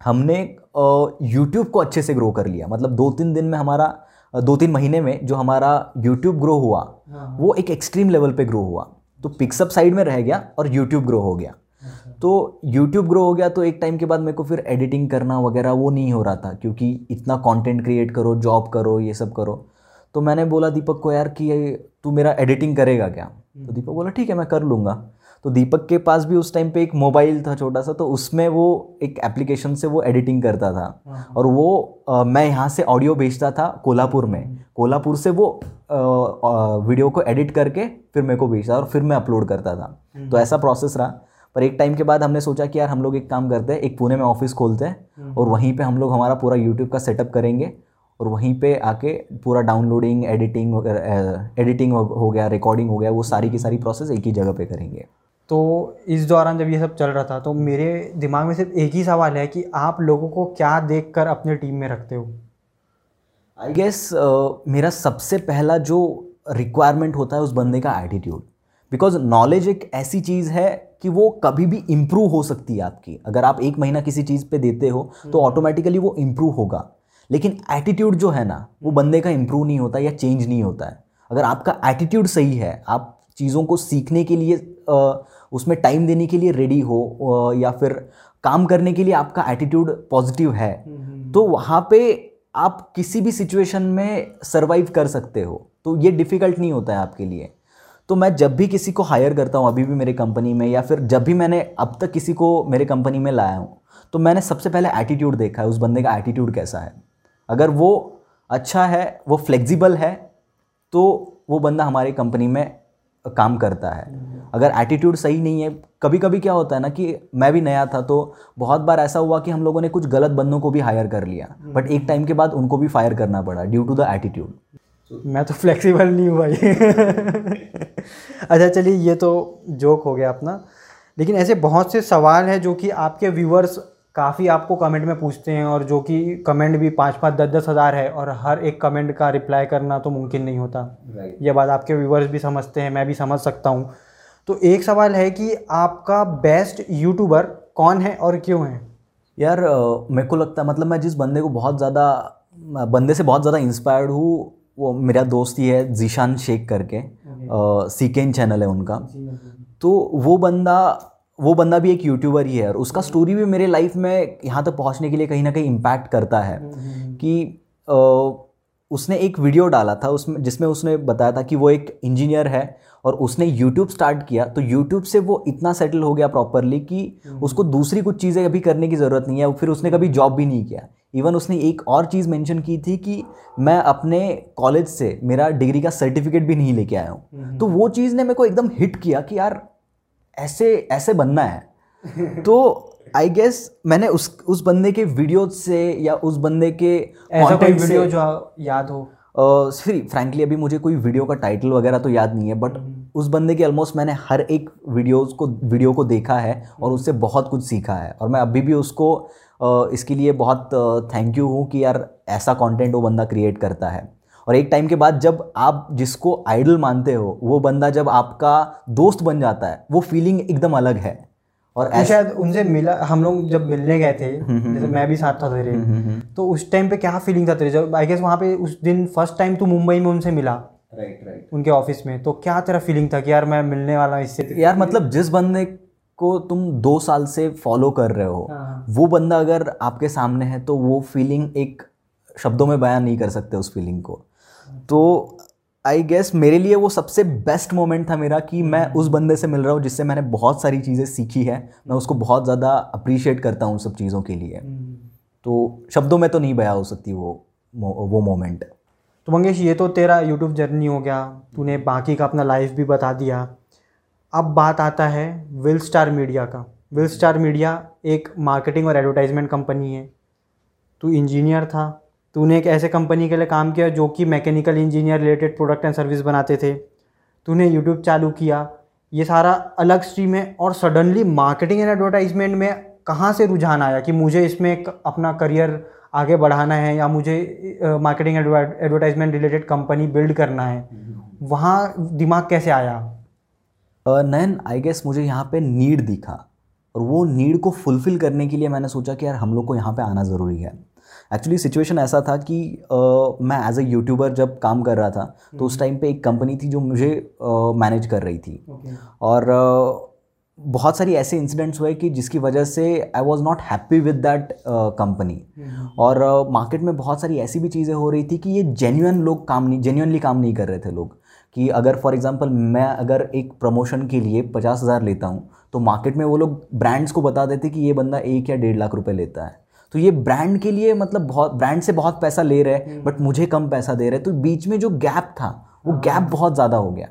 हमने यूट्यूब को अच्छे से ग्रो कर लिया। मतलब दो तीन दिन में हमारा दो तीन महीने में जो हमारा यूट्यूब ग्रो हुआ हाँ। वो एक एक्सट्रीम लेवल पे ग्रो हुआ तो पिक्सअप साइड में रह गया और यूट्यूब ग्रो हो गया अच्छा। तो यूट्यूब ग्रो हो गया तो एक टाइम के बाद मेरे को फिर एडिटिंग करना वगैरह वो नहीं हो रहा था क्योंकि इतना कंटेंट क्रिएट करो जॉब करो ये सब करो तो मैंने बोला दीपक को यार कि तू मेरा एडिटिंग करेगा क्या तो हम्म। दीपक बोला ठीक है मैं कर लूँगा तो दीपक के पास भी उस टाइम पे एक मोबाइल था छोटा सा तो उसमें वो एक एप्लीकेशन से वो एडिटिंग करता था हाँ। और वो आ, मैं यहाँ से ऑडियो भेजता था कोल्हापुर में हम्म। कोल्हापुर से वो आ, आ, वीडियो को एडिट करके फिर मेरे को भेजता और फिर मैं अपलोड करता था हम्म। तो ऐसा प्रोसेस रहा पर एक टाइम के बाद हमने सोचा कि यार हम लोग एक काम करते हैं एक पुणे में ऑफ़िस खोलते हैं हम्म। और वहीं पे हम लोग हमारा पूरा यूट्यूब का सेटअप करेंगे और वहीं पे आके पूरा डाउनलोडिंग एडिटिंग वगैरह एडिटिंग हो गया रिकॉर्डिंग हो गया वो सारी की सारी प्रोसेस एक ही जगह पे करेंगे तो इस दौरान जब ये सब चल रहा था तो मेरे दिमाग में सिर्फ़ एक ही सवाल है कि आप लोगों को क्या देख कर अपने टीम में रखते हो? आई गेस uh, मेरा सबसे पहला जो रिक्वायरमेंट होता है उस बंदे का एटीट्यूड बिकॉज़ नॉलेज एक ऐसी चीज़ है कि वो कभी भी इम्प्रूव हो सकती है आपकी. अगर आप एक महीना किसी चीज़ पे देते हो तो ऑटोमेटिकली वो इम्प्रूव होगा. लेकिन एटीट्यूड जो है ना वो बंदे का इम्प्रूव नहीं होता या चेंज नहीं होता है. अगर आपका एटीट्यूड सही है आप चीज़ों को सीखने के लिए उसमें टाइम देने के लिए रेडी हो या फिर काम करने के लिए आपका एटीट्यूड पॉजिटिव है हम्म, हम्म, हम्म। तो वहाँ पे आप किसी भी सिचुएशन में सरवाइव कर सकते हो। तो ये डिफ़िकल्ट नहीं होता है आपके लिए। तो मैं जब भी किसी को हायर करता हूँ अभी भी मेरे कंपनी में या फिर जब भी मैंने अब तक किसी को मेरे कंपनी में लाया हूँ तो मैंने सबसे पहले एटीट्यूड देखा है उस बंदे का एटीट्यूड कैसा है। अगर वो अच्छा है वो फ्लेक्सिबल है तो वो बंदा हमारी कंपनी में काम करता है। अगर एटीट्यूड सही नहीं है कभी कभी क्या होता है ना कि मैं भी नया था तो बहुत बार ऐसा हुआ कि हम लोगों ने कुछ गलत बंदों को भी हायर कर लिया बट एक टाइम के बाद उनको भी फायर करना पड़ा ड्यू टू द एटीट्यूड मैं तो फ्लेक्सिबल नहीं हूँ भाई। अच्छा चलिए ये तो जोक हो गया अपना। लेकिन ऐसे बहुत से सवाल हैं जो कि आपके व्यूवर्स काफ़ी आपको कमेंट में पूछते हैं और जो कि कमेंट भी पाँच पाँच दस दस हज़ार है और हर एक कमेंट का रिप्लाई करना तो मुमकिन नहीं होता। Right. ये बात आपके व्यूवर्स भी समझते हैं मैं भी समझ सकता हूँ। तो एक सवाल है कि आपका बेस्ट यूट्यूबर कौन है और क्यों है? यार मेरे को लगता है मतलब मैं जिस बंदे को बहुत ज़्यादा बंदे से बहुत ज़्यादा इंस्पायर्ड हूँ वो मेरा दोस्त ही है जीशान शेख करके सीकेन चैनल है उनका। तो वो बंदा वो बंदा भी एक यूट्यूबर ही है और उसका स्टोरी भी मेरे लाइफ में यहाँ तक पहुँचने के लिए कहीं ना कहीं इम्पैक्ट करता है हम्म, हम्म, हम्म। कि उसने एक वीडियो डाला था उसमें जिसमें उसने बताया था कि वो एक इंजीनियर है और उसने यूट्यूब स्टार्ट किया तो यूट्यूब से वो इतना सेटल हो गया प्रॉपरली कि उसको दूसरी कुछ चीज़ें अभी करने की ज़रूरत नहीं है फिर उसने कभी जॉब भी नहीं किया। इवन उसने एक और चीज़ मेंशन की थी कि मैं अपने कॉलेज से मेरा डिग्री का सर्टिफिकेट भी नहीं लेके आया हूँ। तो वो चीज़ ने मेरे को एकदम हिट किया कि यार ऐसे ऐसे बनना है। तो आई गेस मैंने उस उस बंदे के वीडियो से या उस बंदे के कोई वीडियो जो याद हो? फिर फ्रैंकली अभी मुझे कोई वीडियो का टाइटल वगैरह तो याद नहीं है बट हम्म। उस बंदे के ऑलमोस्ट मैंने हर एक वीडियोस को वीडियो को देखा है और उससे बहुत कुछ सीखा है। और मैं अभी भी उसको इसके लिए बहुत थैंक यू हूँ कि यार ऐसा कंटेंट वो बंदा क्रिएट करता है। और एक टाइम के बाद जब आप जिसको आइडल मानते हो वो बंदा जब आपका दोस्त बन जाता है वो फीलिंग एकदम अलग है। और शायद उनसे मिला हम लोग जब मिलने गए थे हम्म, हम्म, जैसे मैं भी साथ था तेरे हम्म, तो उस टाइम पे क्या फीलिंग था तेरे? जब आई गेस वहाँ पे उस दिन फ़र्स्ट टाइम तू मुंबई में उनसे मिला राइट राइट उनके ऑफ़िस में। तो क्या तेरा फीलिंग था कि यार मैं मिलने वाला इससे? यार मतलब जिस बंदे को तुम दो साल से फॉलो कर रहे हो हाँ, हाँ। वो बंदा अगर आपके सामने है तो वो फीलिंग एक शब्दों में बयान नहीं कर सकते उस फीलिंग को। तो आई गेस मेरे लिए वो सबसे बेस्ट मोमेंट था मेरा कि मैं हम्म। उस बंदे से मिल रहा हूँ जिससे मैंने बहुत सारी चीज़ें सीखी है। मैं उसको बहुत ज़्यादा अप्रिशिएट करता हूँ सब चीज़ों के लिए। हम्म। तो शब्दों में तो नहीं बया हो सकती वो वो मोमेंट तो मंगेश, ये तो तेरा यूट्यूब जर्नी हो गया। तूने बाकी का अपना लाइफ भी बता दिया। अब बात आता है विल स्टार मीडिया का। विल स्टार मीडिया एक मार्केटिंग और एडवर्टाइजमेंट कंपनी है। तू इंजीनियर था। तूने एक ऐसे कंपनी के लिए काम किया जो कि mechanical engineer related product and service बनाते थे। तूने यूट्यूब चालू किया। ये सारा अलग स्ट्रीम है और सडनली मार्केटिंग एंड एडवर्टाइजमेंट में कहाँ से रुझान आया कि मुझे इसमें अपना करियर आगे बढ़ाना है या मुझे marketing advertisement related company build करना है वहाँ दिमाग कैसे आया नयन आई गेस मुझे यहाँ पे नीड दिखा और वो नीड को फुलफ़िल करने के लिए मैंने सोचा कि यार हम लोग को यहाँ पे आना ज़रूरी है एक्चुअली सिचुएशन ऐसा था कि uh, मैं एज ए यूट्यूबर जब काम कर रहा था तो उस टाइम हम्म। पे एक कंपनी थी जो मुझे मैनेज uh, कर रही थी okay. और uh, बहुत सारी ऐसे इंसिडेंट्स हुए कि जिसकी वजह से I was not happy with that company और मार्केट uh, में बहुत सारी ऐसी भी चीज़ें हो रही थी कि ये जेन्यून लोग काम नहीं जेन्यूनली काम नहीं कर रहे थे लोग। कि अगर फॉर एग्जांपल मैं अगर एक प्रमोशन के लिए पचास हज़ार लेता हूँ तो मार्केट में वो लोग ब्रांड्स को बता देते कि ये बंदा एक या डेढ़ लाख रुपए लेता है। तो ये ब्रांड के लिए मतलब बहुत ब्रांड से बहुत पैसा ले रहे हैं बट हम्म। मुझे कम पैसा दे रहे। तो बीच में जो गैप था वो गैप हाँ। बहुत ज़्यादा हो गया।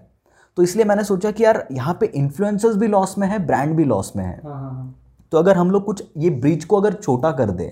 तो इसलिए मैंने सोचा कि यार यहाँ पे इन्फ्लुएंसर्स भी लॉस में है ब्रांड भी लॉस में है। हाँ, हाँ, तो अगर हम लोग कुछ ये ब्रिज को अगर छोटा कर दे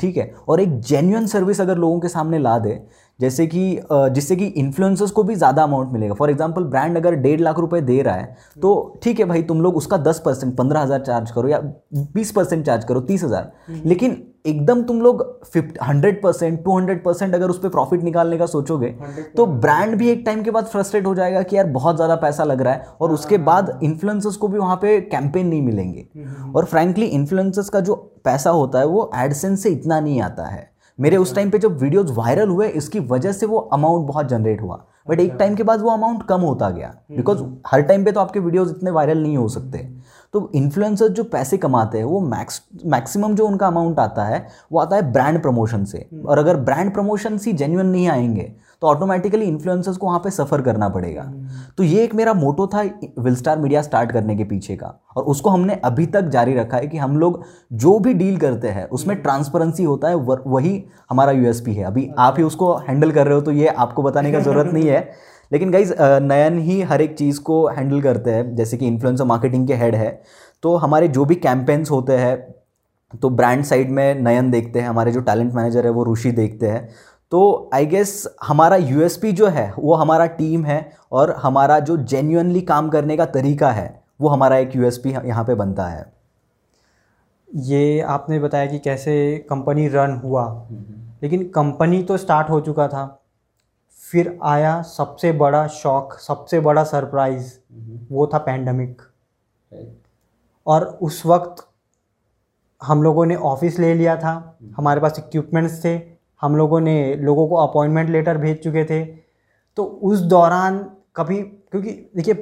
ठीक है और एक जेन्यून सर्विस अगर लोगों के सामने ला दे जैसे कि जिससे कि इन्फ्लुएंसर्स को भी ज़्यादा अमाउंट मिलेगा। फॉर एग्जांपल ब्रांड अगर डेढ़ लाख रुपए दे रहा है तो ठीक है भाई तुम लोग उसका दस परसेंट पंद्रह हज़ार चार्ज करो या बीस परसेंट चार्ज करो तीस हज़ार। हम्म। लेकिन एकदम तुम लोग fifty hundred percent two hundred percent अगर उस पर प्रॉफिट निकालने का सोचोगे तो ब्रांड भी एक टाइम के बाद फ्रस्ट्रेट हो जाएगा कि यार बहुत ज़्यादा पैसा लग रहा है और उसके हाँ। बाद इन्फ्लुएंसर्स को भी वहाँ पे कैंपेन नहीं मिलेंगे हम्म। और फ्रेंकली इन्फ्लुएंसर्स का जो पैसा होता है वो एडसेंस से इतना नहीं आता है मेरे उस टाइम पे जब वीडियोज़ वायरल हुए इसकी वजह से वो अमाउंट बहुत जनरेट हुआ बट एक टाइम अच्छा। के बाद वो अमाउंट कम होता गया बिकॉज़ हम्म। हर टाइम पे तो आपके वीडियोज़ इतने वायरल नहीं हो सकते तो इन्फ्लुएंसर जो पैसे कमाते हैं वो मैक्स मैक्सिमम जो उनका अमाउंट आता है वो आता है ब्रांड प्रमोशन से। हम्म। और अगर ब्रांड प्रमोशन ही जेन्यून नहीं आएँगे तो ऑटोमेटिकली इन्फ्लुएंसर्स को वहाँ पे सफ़र करना पड़ेगा। तो ये एक मेरा मोटो था विलस्टार मीडिया स्टार्ट करने के पीछे का। और उसको हमने अभी तक जारी रखा है कि हम लोग जो भी डील करते हैं उसमें ट्रांसपेरेंसी होता है वही हमारा यूएसपी है। अभी आप ही उसको हैंडल कर रहे हो तो ये आपको बताने का ज़रूरत नहीं है। लेकिन गाइज़ नयन ही हर एक चीज़ को हैंडल करते हैं। जैसे कि इन्फ्लुएंसर मार्केटिंग के हेड है तो हमारे जो भी कैंपेन्स होते हैं तो ब्रांड साइड में नयन देखते हैं हमारे जो टैलेंट मैनेजर है वो ऋषि देखते हैं। तो आई गेस हमारा यूएसपी जो है वो हमारा टीम है और हमारा जो जेन्यूनली काम करने का तरीका है वो हमारा एक यूएसपी यहाँ पे बनता है। ये आपने बताया कि कैसे कंपनी रन हुआ। लेकिन कंपनी तो स्टार्ट हो चुका था फिर आया सबसे बड़ा शॉक सबसे बड़ा सरप्राइज़ वो था पैंडमिक और उस वक्त हम लोगों ने ऑफ़िस ले लिया था। हमारे पास इक्विपमेंट्स थे। हम लोगों ने लोगों को अपॉइंटमेंट लेटर भेज चुके थे। तो उस दौरान कभी क्योंकि देखिए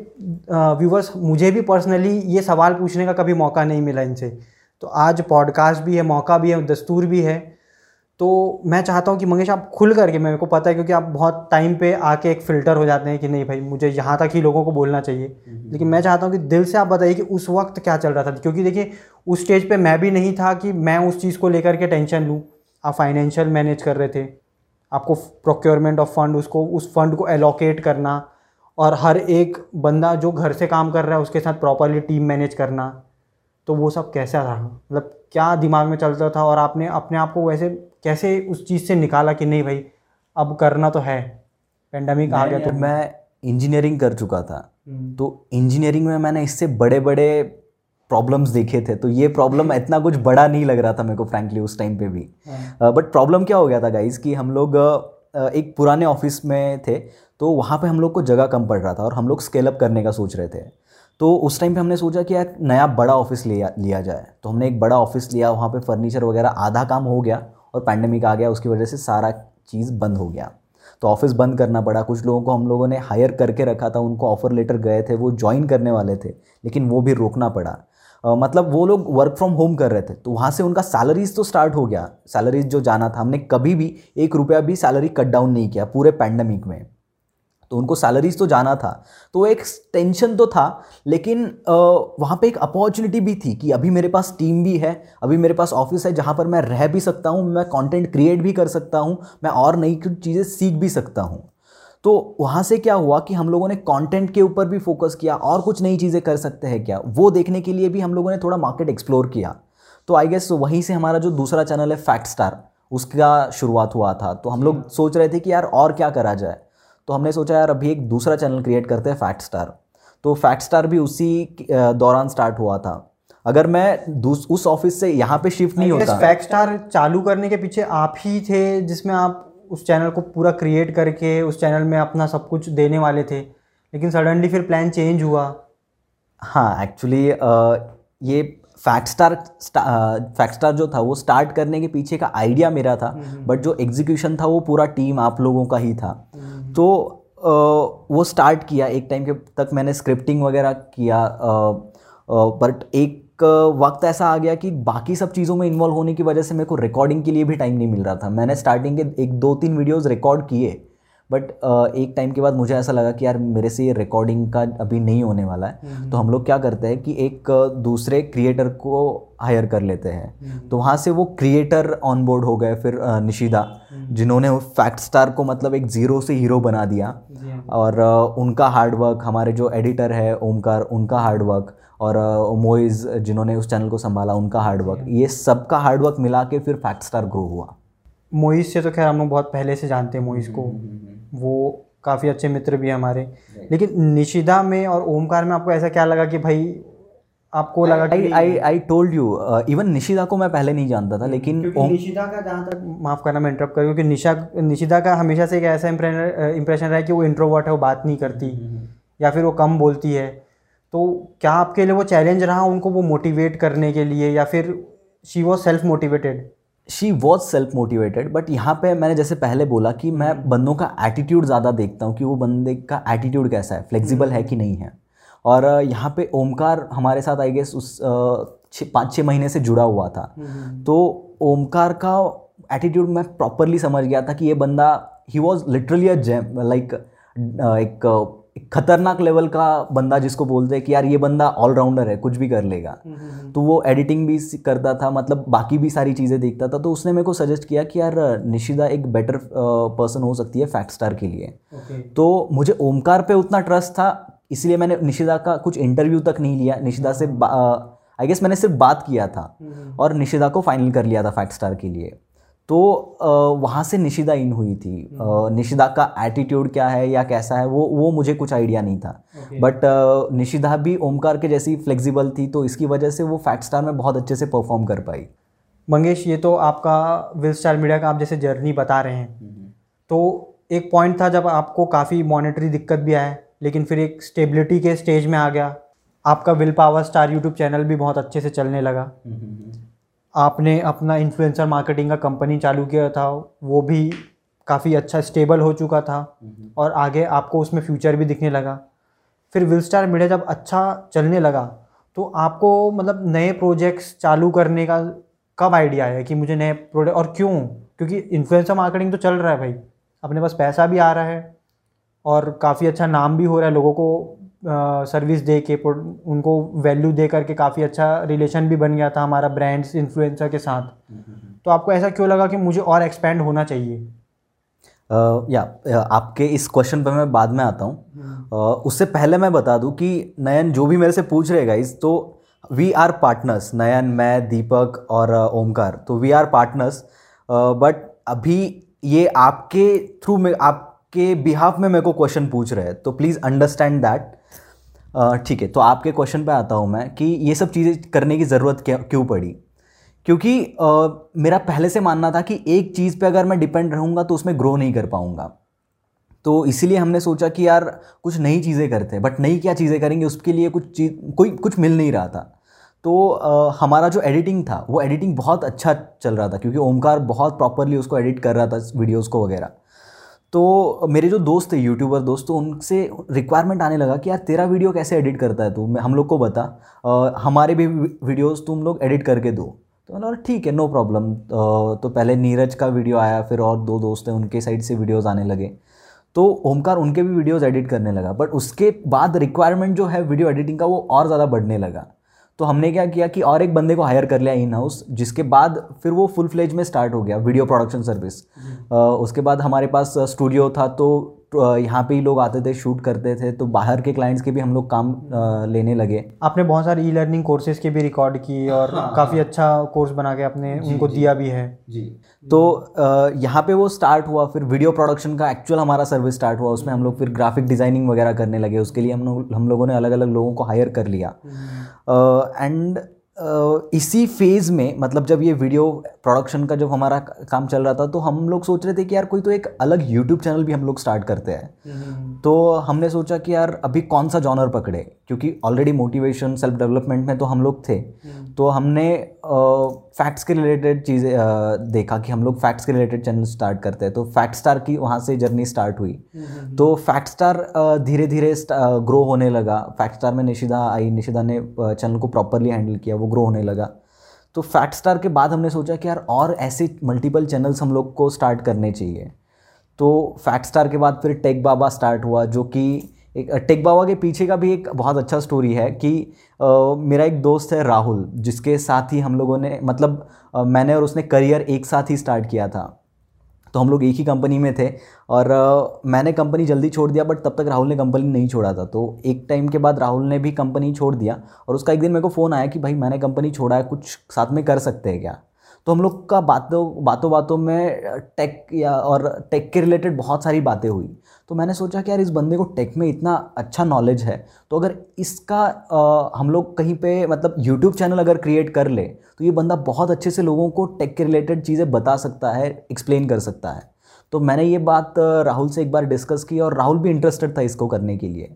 व्यूवर्स मुझे भी पर्सनली ये सवाल पूछने का कभी मौका नहीं मिला इनसे। तो आज पॉडकास्ट भी है मौका भी है दस्तूर भी है। तो मैं चाहता हूँ कि मंगेश आप खुल करके मेरे को पता है क्योंकि आप बहुत टाइम पे आके एक फ़िल्टर हो जाते हैं कि नहीं भाई मुझे यहाँ तक ही लोगों को बोलना चाहिए। हम्म। लेकिन मैं चाहता हूँ कि दिल से आप बताइए कि उस वक्त क्या चल रहा था। क्योंकि देखिए उस स्टेज पे मैं भी नहीं था कि मैं उस चीज़ को लेकर के टेंशन लूँ। आप फाइनेंशियल मैनेज कर रहे थे। आपको प्रोक्योरमेंट ऑफ़ फंड उसको उस फंड को एलोकेट करना और हर एक बंदा जो घर से काम कर रहा है उसके साथ प्रॉपरली टीम मैनेज करना। तो वो सब कैसा था मतलब क्या दिमाग में चलता था और आपने अपने आप को वैसे कैसे उस चीज़ से निकाला कि नहीं भाई अब करना तो है। पेंडेमिक आ गया तो मैं इंजीनियरिंग कर चुका था। हम्म। तो इंजीनियरिंग में मैंने इससे बड़े बड़े प्रॉब्लम्स देखे थे। तो ये प्रॉब्लम इतना कुछ बड़ा नहीं लग रहा था मेरे को फ्रैंकली उस टाइम पे भी। बट। प्रॉब्लम क्या हो गया था गाइज़ कि हम लोग एक पुराने ऑफ़िस में थे तो वहाँ पे हम लोग को जगह कम पड़ रहा था और हम लोग स्केल अप करने का सोच रहे थे। तो उस टाइम पे हमने सोचा कि यार नया बड़ा ऑफ़िस लिया लिया जाए। तो हमने एक बड़ा ऑफ़िस लिया वहाँ पे फर्नीचर वगैरह आधा काम हो गया। और पैंडमिक आ गया उसकी वजह से सारा चीज़ बंद हो गया। तो ऑफ़िस बंद करना पड़ा। कुछ लोगों को हम लोगों ने हायर करके रखा था उनको ऑफ़र लेटर गए थे वो ज्वाइन करने वाले थे लेकिन वो भी रोकना पड़ा। Uh, मतलब वो लोग वर्क फ्रॉम होम कर रहे थे तो वहाँ से उनका सैलरीज तो स्टार्ट हो गया। सैलरीज जो जाना था हमने कभी भी एक रुपया भी सैलरी कट डाउन नहीं किया पूरे पैंडमिक में। तो उनको सैलरीज तो जाना था। तो एक टेंशन तो था लेकिन वहाँ पे एक अपॉर्चुनिटी भी थी कि अभी मेरे पास टीम भी है अभी मेरे पास ऑफ़िस है जहाँ पर मैं रह भी सकता हूँ मैं कंटेंट क्रिएट भी कर सकता हूँ मैं और नई चीज़ें सीख भी सकता हूँ। तो वहाँ से क्या हुआ कि हम लोगों ने कंटेंट के ऊपर भी फोकस किया और कुछ नई चीज़ें कर सकते हैं क्या? वो देखने के लिए भी हम लोगों ने थोड़ा मार्केट एक्सप्लोर किया। तो आई गेस वहीं से हमारा जो दूसरा चैनल है फैक्ट स्टार उसका शुरुआत हुआ था। तो हम लोग सोच रहे थे कि यार और क्या करा जाए। तो हमने सोचा यार अभी एक दूसरा चैनल क्रिएट करते हैं फैक्ट स्टार तो फैक्ट स्टार भी उसी दौरान स्टार्ट हुआ था। अगर मैं उस ऑफ़िस से यहाँ पे शिफ्ट नहीं होता। फैक्ट स्टार चालू करने के पीछे आप ही थे जिसमें आप उस चैनल को पूरा क्रिएट करके उस चैनल में अपना सब कुछ देने वाले थे। लेकिन सडनली फिर प्लान चेंज हुआ। हाँ एक्चुअली ये फैक्ट स्टार फैक्ट स्टार जो था वो स्टार्ट करने के पीछे का आइडिया मेरा था बट हम्म। जो एग्जीक्यूशन था वो पूरा टीम आप लोगों का ही था। हम्म, तो वो स्टार्ट किया एक टाइम के तक मैंने स्क्रिप्टिंग वगैरह किया बट एक वक्त ऐसा आ गया कि बाकी सब चीज़ों में इन्वॉल्व होने की वजह से मेरे को रिकॉर्डिंग के लिए भी टाइम नहीं मिल रहा था। मैंने स्टार्टिंग के एक दो तीन वीडियोज़ रिकॉर्ड किए बट uh, एक टाइम के बाद मुझे ऐसा लगा कि यार मेरे से ये रिकॉर्डिंग का अभी नहीं होने वाला है हम्म। तो हम लोग क्या करते हैं कि एक दूसरे क्रिएटर को हायर कर लेते हैं हम्म। तो वहाँ से वो क्रिएटर ऑन बोर्ड हो गए फिर निशिदा हम्म। जिन्होंने फैक्ट स्टार को मतलब एक ज़ीरो से हीरो बना दिया हाँ। और उनका हार्डवर्क हमारे जो एडिटर है ओमकार उनका हार्डवर्क और मोइज जिन्होंने उस चैनल को संभाला उनका हार्डवर्क ये सब का हार्डवर्क मिला के फिर फैक्ट स्टार ग्रो हुआ मोइज से तो खैर हम लोग बहुत पहले से जानते हैं मोइज को वो काफ़ी अच्छे मित्र भी हैं हमारे। लेकिन निशिदा में और ओमकार में आपको ऐसा क्या लगा कि भाई आपको लगा कि I I told you even निशिदा को मैं पहले नहीं जानता था लेकिन ओम निशिदा का जहाँ तक माफ़ करना मैं इंटरप्ट करूँ क्योंकि निशा निशिदा का हमेशा से एक ऐसा इंप्रेशन रहा है कि वो इंट्रोवर्ट है वो बात नहीं करती हम्म, हम्म, हम्म। या फिर वो कम बोलती है। तो क्या आपके लिए वो चैलेंज रहा उनको वो मोटिवेट करने के लिए या फिर she was self motivated she was self motivated but यहाँ पे मैंने जैसे पहले बोला कि मैं बंदों का एटीट्यूड ज़्यादा देखता हूँ कि वो बंदे का एटीट्यूड कैसा है फ्लेक्सिबल है कि नहीं है। और यहाँ पे ओमकार हमारे साथ आई गेस उस पाँच छः महीने से जुड़ा हुआ था। तो ओमकार का एटीट्यूड मैं प्रॉपरली समझ गया था कि ये बंदा ही was literally a gem like एक खतरनाक लेवल का बंदा जिसको बोलते हैं कि यार ये बंदा ऑलराउंडर है कुछ भी कर लेगा। हम्म, हम्म, हम्म। तो वो एडिटिंग भी करता था मतलब बाकी भी सारी चीज़ें देखता था। तो उसने मेरे को सजेस्ट किया कि यार निशिदा एक बेटर पर्सन हो सकती है फैक्ट स्टार के लिए। तो मुझे ओमकार पे उतना ट्रस्ट था इसलिए मैंने निशिदा का कुछ इंटरव्यू तक नहीं लिया। निशिदा से आई गेस मैंने सिर्फ़ बात किया था और निशिदा को फाइनल कर लिया था फैक्ट स्टार के लिए। तो वहाँ से निशिदा इन हुई थी। हम्म। निशिदा का एटीट्यूड क्या है या कैसा है वो वो मुझे कुछ आइडिया नहीं था। बट निशिदा भी ओमकार के जैसी फ्लेक्सिबल थी तो इसकी वजह से वो फैक्ट स्टार में बहुत अच्छे से परफॉर्म कर पाई। मंगेश ये तो आपका विल स्टार मीडिया का आप जैसे जर्नी बता रहे हैं। हम्म। तो एक पॉइंट था जब आपको काफ़ी मॉनेटरी दिक्कत भी आया लेकिन फिर एक स्टेबिलिटी के स्टेज में आ गया। आपका Will Power Star YouTube channel भी बहुत अच्छे से चलने लगा। हम्म, आपने अपना इन्फ्लुएंसर मार्केटिंग का कंपनी चालू किया था वो भी काफ़ी अच्छा स्टेबल हो चुका था और आगे आपको उसमें फ्यूचर भी दिखने लगा। फिर विल स्टार मीडिया जब अच्छा चलने लगा तो आपको मतलब नए प्रोजेक्ट्स चालू करने का कब आइडिया है कि मुझे नए प्रोडक्ट और क्यों? क्योंकि इन्फ्लुएंसर मार्केटिंग तो चल रहा है भाई। अपने पास पैसा भी आ रहा है और काफ़ी अच्छा नाम भी हो रहा है लोगों को सर्विस दे के उनको वैल्यू दे करके काफ़ी अच्छा रिलेशन भी बन गया था हमारा ब्रांड्स इन्फ्लुएंसर के साथ। तो आपको ऐसा क्यों लगा कि मुझे और एक्सपेंड होना चाहिए? या आपके इस क्वेश्चन पर मैं बाद में आता हूँ। उससे पहले मैं बता दूँ कि नयन जो भी मेरे से पूछ रहे गाइस तो वी आर पार्टनर्स नयन, मैं, दीपक और ओमकार। तो वी आर पार्टनर्स बट अभी ये आपके थ्रू में आपके बिहाफ में मेरे को क्वेश्चन पूछ रहे हैं तो प्लीज़ अंडरस्टैंड दैट ठीक है तो आपके क्वेश्चन पे आता हूँ मैं कि ये सब चीज़ें करने की ज़रूरत क्यों पड़ी? क्योंकि uh, मेरा पहले से मानना था कि एक चीज़ पे अगर मैं डिपेंड रहूँगा तो उसमें ग्रो नहीं कर पाऊँगा। तो इसीलिए हमने सोचा कि यार कुछ नई चीज़ें करते हैं बट नई क्या चीज़ें करेंगे उसके लिए कुछ चीज़ कोई कुछ मिल नहीं रहा था। तो आ, हमारा जो एडिटिंग था वो एडिटिंग बहुत अच्छा चल रहा था क्योंकि ओमकार बहुत प्रॉपरली उसको एडिट कर रहा था वीडियोज़ को वगैरह। तो मेरे जो दोस्त थे यूट्यूबर दोस्त तो उनसे रिक्वायरमेंट आने लगा कि, यार, तेरा वीडियो कैसे एडिट करता है तू? हम लोग को बता। हमारे भी वीडियोस तुम लोग एडिट करके दो। तो मैंने ठीक है नो प्रॉब्लम तो पहले नीरज का वीडियो आया, फिर और दो दोस्त हैं, उनके साइड से वीडियोज़ आने लगे। तो ओमकार, उनके भी वीडियोज़ एडिट करने लगा बट उसके बाद रिक्वायरमेंट जो है वीडियो एडिटिंग का वो और ज़्यादा बढ़ने लगा। तो हमने क्या किया कि और एक बंदे को हायर कर लिया इन हाउस जिसके बाद फिर वो फुल फ्लेज में स्टार्ट हो गया वीडियो प्रोडक्शन सर्विस उसके बाद हमारे पास स्टूडियो था तो यहाँ पे ही लोग आते थे शूट करते थे तो बाहर के क्लाइंट्स के भी हम लोग काम लेने लगे। आपने बहुत सारे ई लर्निंग कोर्सेज के भी रिकॉर्ड की और हाँ, काफ़ी हाँ, अच्छा कोर्स बना के आपने उनको जी, दिया भी है। जी। तो यहाँ पे वो स्टार्ट हुआ फिर वीडियो प्रोडक्शन का एक्चुअल हमारा सर्विस स्टार्ट हुआ उसमें हम लोग फिर ग्राफिक डिज़ाइनिंग वगैरह करने लगे। उसके लिए हम लोग हम लोगों ने अलग अलग लोगों को हायर कर लिया। And hmm. इसी फ़ेज़ में मतलब जब ये वीडियो प्रोडक्शन का जब हमारा काम चल रहा था तो हम लोग सोच रहे थे कि यार कोई तो एक अलग यूट्यूब चैनल भी हम लोग स्टार्ट करते हैं हम्म। तो हमने सोचा कि यार अभी कौन सा जॉनर पकड़े क्योंकि ऑलरेडी मोटिवेशन सेल्फ डेवलपमेंट में तो हम लोग थे हम्म। तो हमने फैक्ट्स के रिलेटेड चीज़ें देखा कि हम लोग फैक्ट्स के रिलेटेड चैनल स्टार्ट करते हैं तो फैक्ट स्टार की वहाँ से जर्नी स्टार्ट हुई। तो फैक्ट स्टार धीरे धीरे ग्रो होने लगा। फैक्ट स्टार में निशिदा आई निशिदा ने चैनल को प्रॉपरली हैंडल किया वो ग्रो होने लगा। तो फैक्ट स्टार के बाद हमने सोचा कि यार और ऐसे मल्टीपल चैनल्स हम लोग को स्टार्ट करने चाहिए। तो फैक्ट स्टार के बाद फिर टेक बाबा स्टार्ट हुआ जो कि एक टेक बाबा के पीछे का भी एक बहुत अच्छा स्टोरी है कि आ, मेरा एक दोस्त है राहुल जिसके साथ ही हम लोगों ने मतलब आ, मैंने और उसने करियर एक साथ ही स्टार्ट किया था। तो हम लोग एक ही कंपनी में थे और आ, मैंने कंपनी जल्दी छोड़ दिया बट तब तक राहुल ने कंपनी नहीं छोड़ा था। तो एक टाइम के बाद राहुल ने भी कंपनी छोड़ दिया और उसका एक दिन मेरे को फ़ोन आया कि भाई मैंने कंपनी छोड़ा है कुछ साथ में कर सकते हैं क्या? तो हम लोग का बातों बातों बातों में टेक या और टेक के रिलेटेड बहुत सारी बातें हुई। तो मैंने सोचा कि यार इस बंदे को टेक में इतना अच्छा नॉलेज है तो अगर इसका आ, हम लोग कहीं पे मतलब यूट्यूब चैनल अगर क्रिएट कर ले तो ये बंदा बहुत अच्छे से लोगों को टेक के रिलेटेड चीज़ें बता सकता है एक्सप्लेन कर सकता है। तो मैंने ये बात राहुल से एक बार डिस्कस की और राहुल भी इंटरेस्टेड था इसको करने के लिए।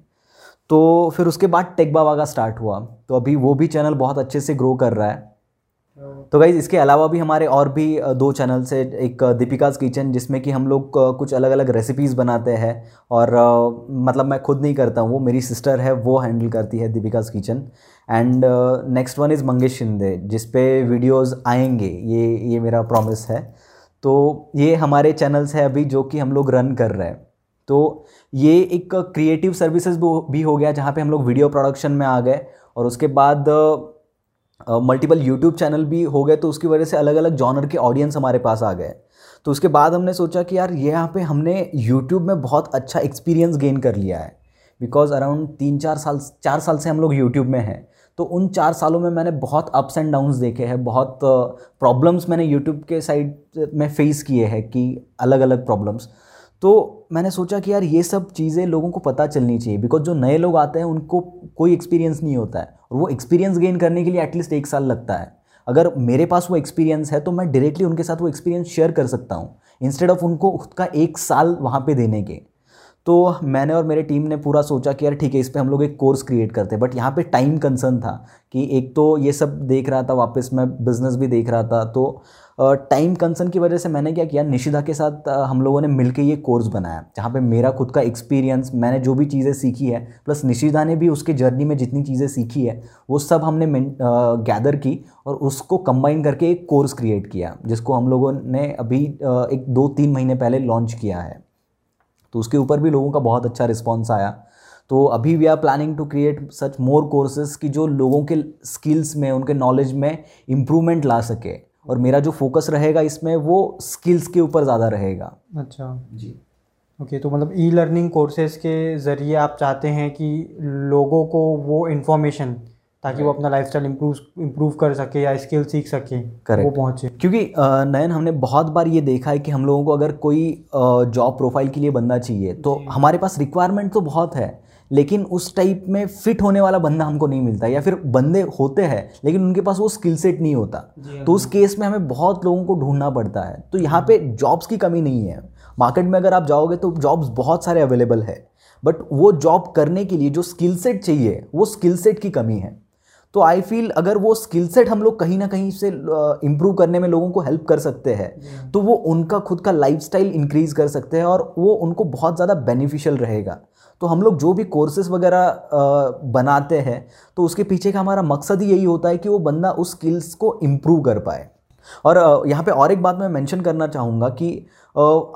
तो फिर उसके बाद टेक बाबा का स्टार्ट हुआ। तो अभी वो भी चैनल बहुत अच्छे से ग्रो कर रहा है। तो गाइज़ इसके अलावा भी हमारे और भी दो चैनल्स है एक दीपिकाज किचन जिसमें कि हम लोग कुछ अलग अलग रेसिपीज़ बनाते हैं और मतलब मैं खुद नहीं करता हूँ वो मेरी सिस्टर है, वो हैंडल करती है Deepika's kitchen and next one is Mangesh Shinde जिस पे वीडियोज़ आएँगे, ये ये मेरा प्रॉमिस है. तो ये हमारे चैनल्स है अभी, जो कि हम लोग रन कर रहे हैं. तो ये एक क्रिएटिव सर्विसेज़ भी हो गया, जहाँ पे हम लोग वीडियो प्रोडक्शन में आ गए और उसके बाद मल्टीपल यूट्यूब चैनल भी हो गए तो उसकी वजह से अलग अलग जॉनर के ऑडियंस हमारे पास आ गए। तो उसके बाद हमने सोचा कि यार यहाँ पे हमने यूट्यूब में बहुत अच्छा एक्सपीरियंस गेन कर लिया है। बिकॉज़ अराउंड तीन चार साल चार साल से हम लोग यूट्यूब में हैं। तो उन चार सालों में मैंने बहुत अप्स एंड डाउन्स देखे हैं, बहुत प्रॉब्लम्स मैंने यूट्यूब के साइड में फेस किए हैं कि अलग अलग प्रॉब्लम्स तो मैंने सोचा कि यार ये सब चीज़ें लोगों को पता चलनी चाहिए बिकॉज़ जो नए लोग आते हैं, उनको कोई एक्सपीरियंस नहीं होता है। और वो एक्सपीरियंस गेन करने के लिए एटलीस्ट एक साल लगता है। अगर मेरे पास वो एक्सपीरियंस है तो मैं डायरेक्टली उनके साथ वो एक्सपीरियंस शेयर कर सकता हूँ इंस्टेड ऑफ़ उनको खुद का एक साल वहाँ पर देने के। तो मैंने और मेरे टीम ने पूरा सोचा कि यार ठीक है, इस पर हम लोग एक कोर्स क्रिएट करते हैं। बट यहाँ पे टाइम कंसर्न था कि एक तो ये सब देख रहा था वापस, मैं बिज़नेस भी देख रहा था। तो टाइम कंसर्न की वजह से मैंने क्या किया निशिदा के साथ हम लोगों ने मिलकर ये कोर्स बनाया, जहाँ पे मेरा खुद का एक्सपीरियंस मैंने जो भी चीज़ें सीखी है प्लस निशिदा ने भी उसके जर्नी में जितनी चीज़ें सीखी है, वो सब हमने गैदर की और उसको कंबाइन करके एक कोर्स क्रिएट किया, जिसको हम लोगों ने अभी एक दो तीन महीने पहले लॉन्च किया है। तो उसके ऊपर भी लोगों का बहुत अच्छा रिस्पॉन्स आया। तो अभी we are planning to create such more courses कि जो लोगों के स्किल्स में उनके नॉलेज में इम्प्रूवमेंट ला सके। और मेरा जो फोकस रहेगा इसमें वो स्किल्स के ऊपर ज़्यादा रहेगा। अच्छा। जी। ओके okay, तो मतलब ई लर्निंग कोर्सेज के ज़रिए आप चाहते हैं कि लोगों को वो इन्फॉर्मेशन ताकि वो अपना लाइफस्टाइल इम्प्रूव इम्प्रूव कर सके या स्किल सीख सके वो पहुँचे। क्योंकि नयन हमने बहुत बार ये देखा है कि हम लोगों को अगर कोई जॉब प्रोफ़ाइल के लिए बंदा चाहिए तो हमारे पास रिक्वायरमेंट तो बहुत है लेकिन उस टाइप में फिट होने वाला बंदा हमको नहीं मिलता या फिर बंदे होते हैं लेकिन उनके पास वो स्किल सेट नहीं होता। हाँ। तो उस केस में हमें बहुत लोगों को ढूंढना पड़ता है। तो यहाँ पे जॉब्स की कमी नहीं है। मार्केट में अगर आप जाओगे तो जॉब्स बहुत सारे अवेलेबल है बट वो जॉब करने के लिए जो स्किल सेट चाहिए वो स्किल सेट की कमी है। तो आई फील अगर वो स्किल सेट हम लोग कहीं ना कहीं से इम्प्रूव करने में लोगों को हेल्प कर सकते हैं तो वो उनका खुद का लाइफ स्टाइल इंक्रीज कर सकते हैं और वो उनको बहुत ज़्यादा बेनिफिशियल रहेगा। तो हम लोग जो भी कोर्सेज वगैरह बनाते हैं तो उसके पीछे का हमारा मकसद ही यही होता है कि वो बंदा उस स्किल्स को इम्प्रूव कर पाए। और यहाँ पे और एक बात मैं मेंशन करना चाहूँगा कि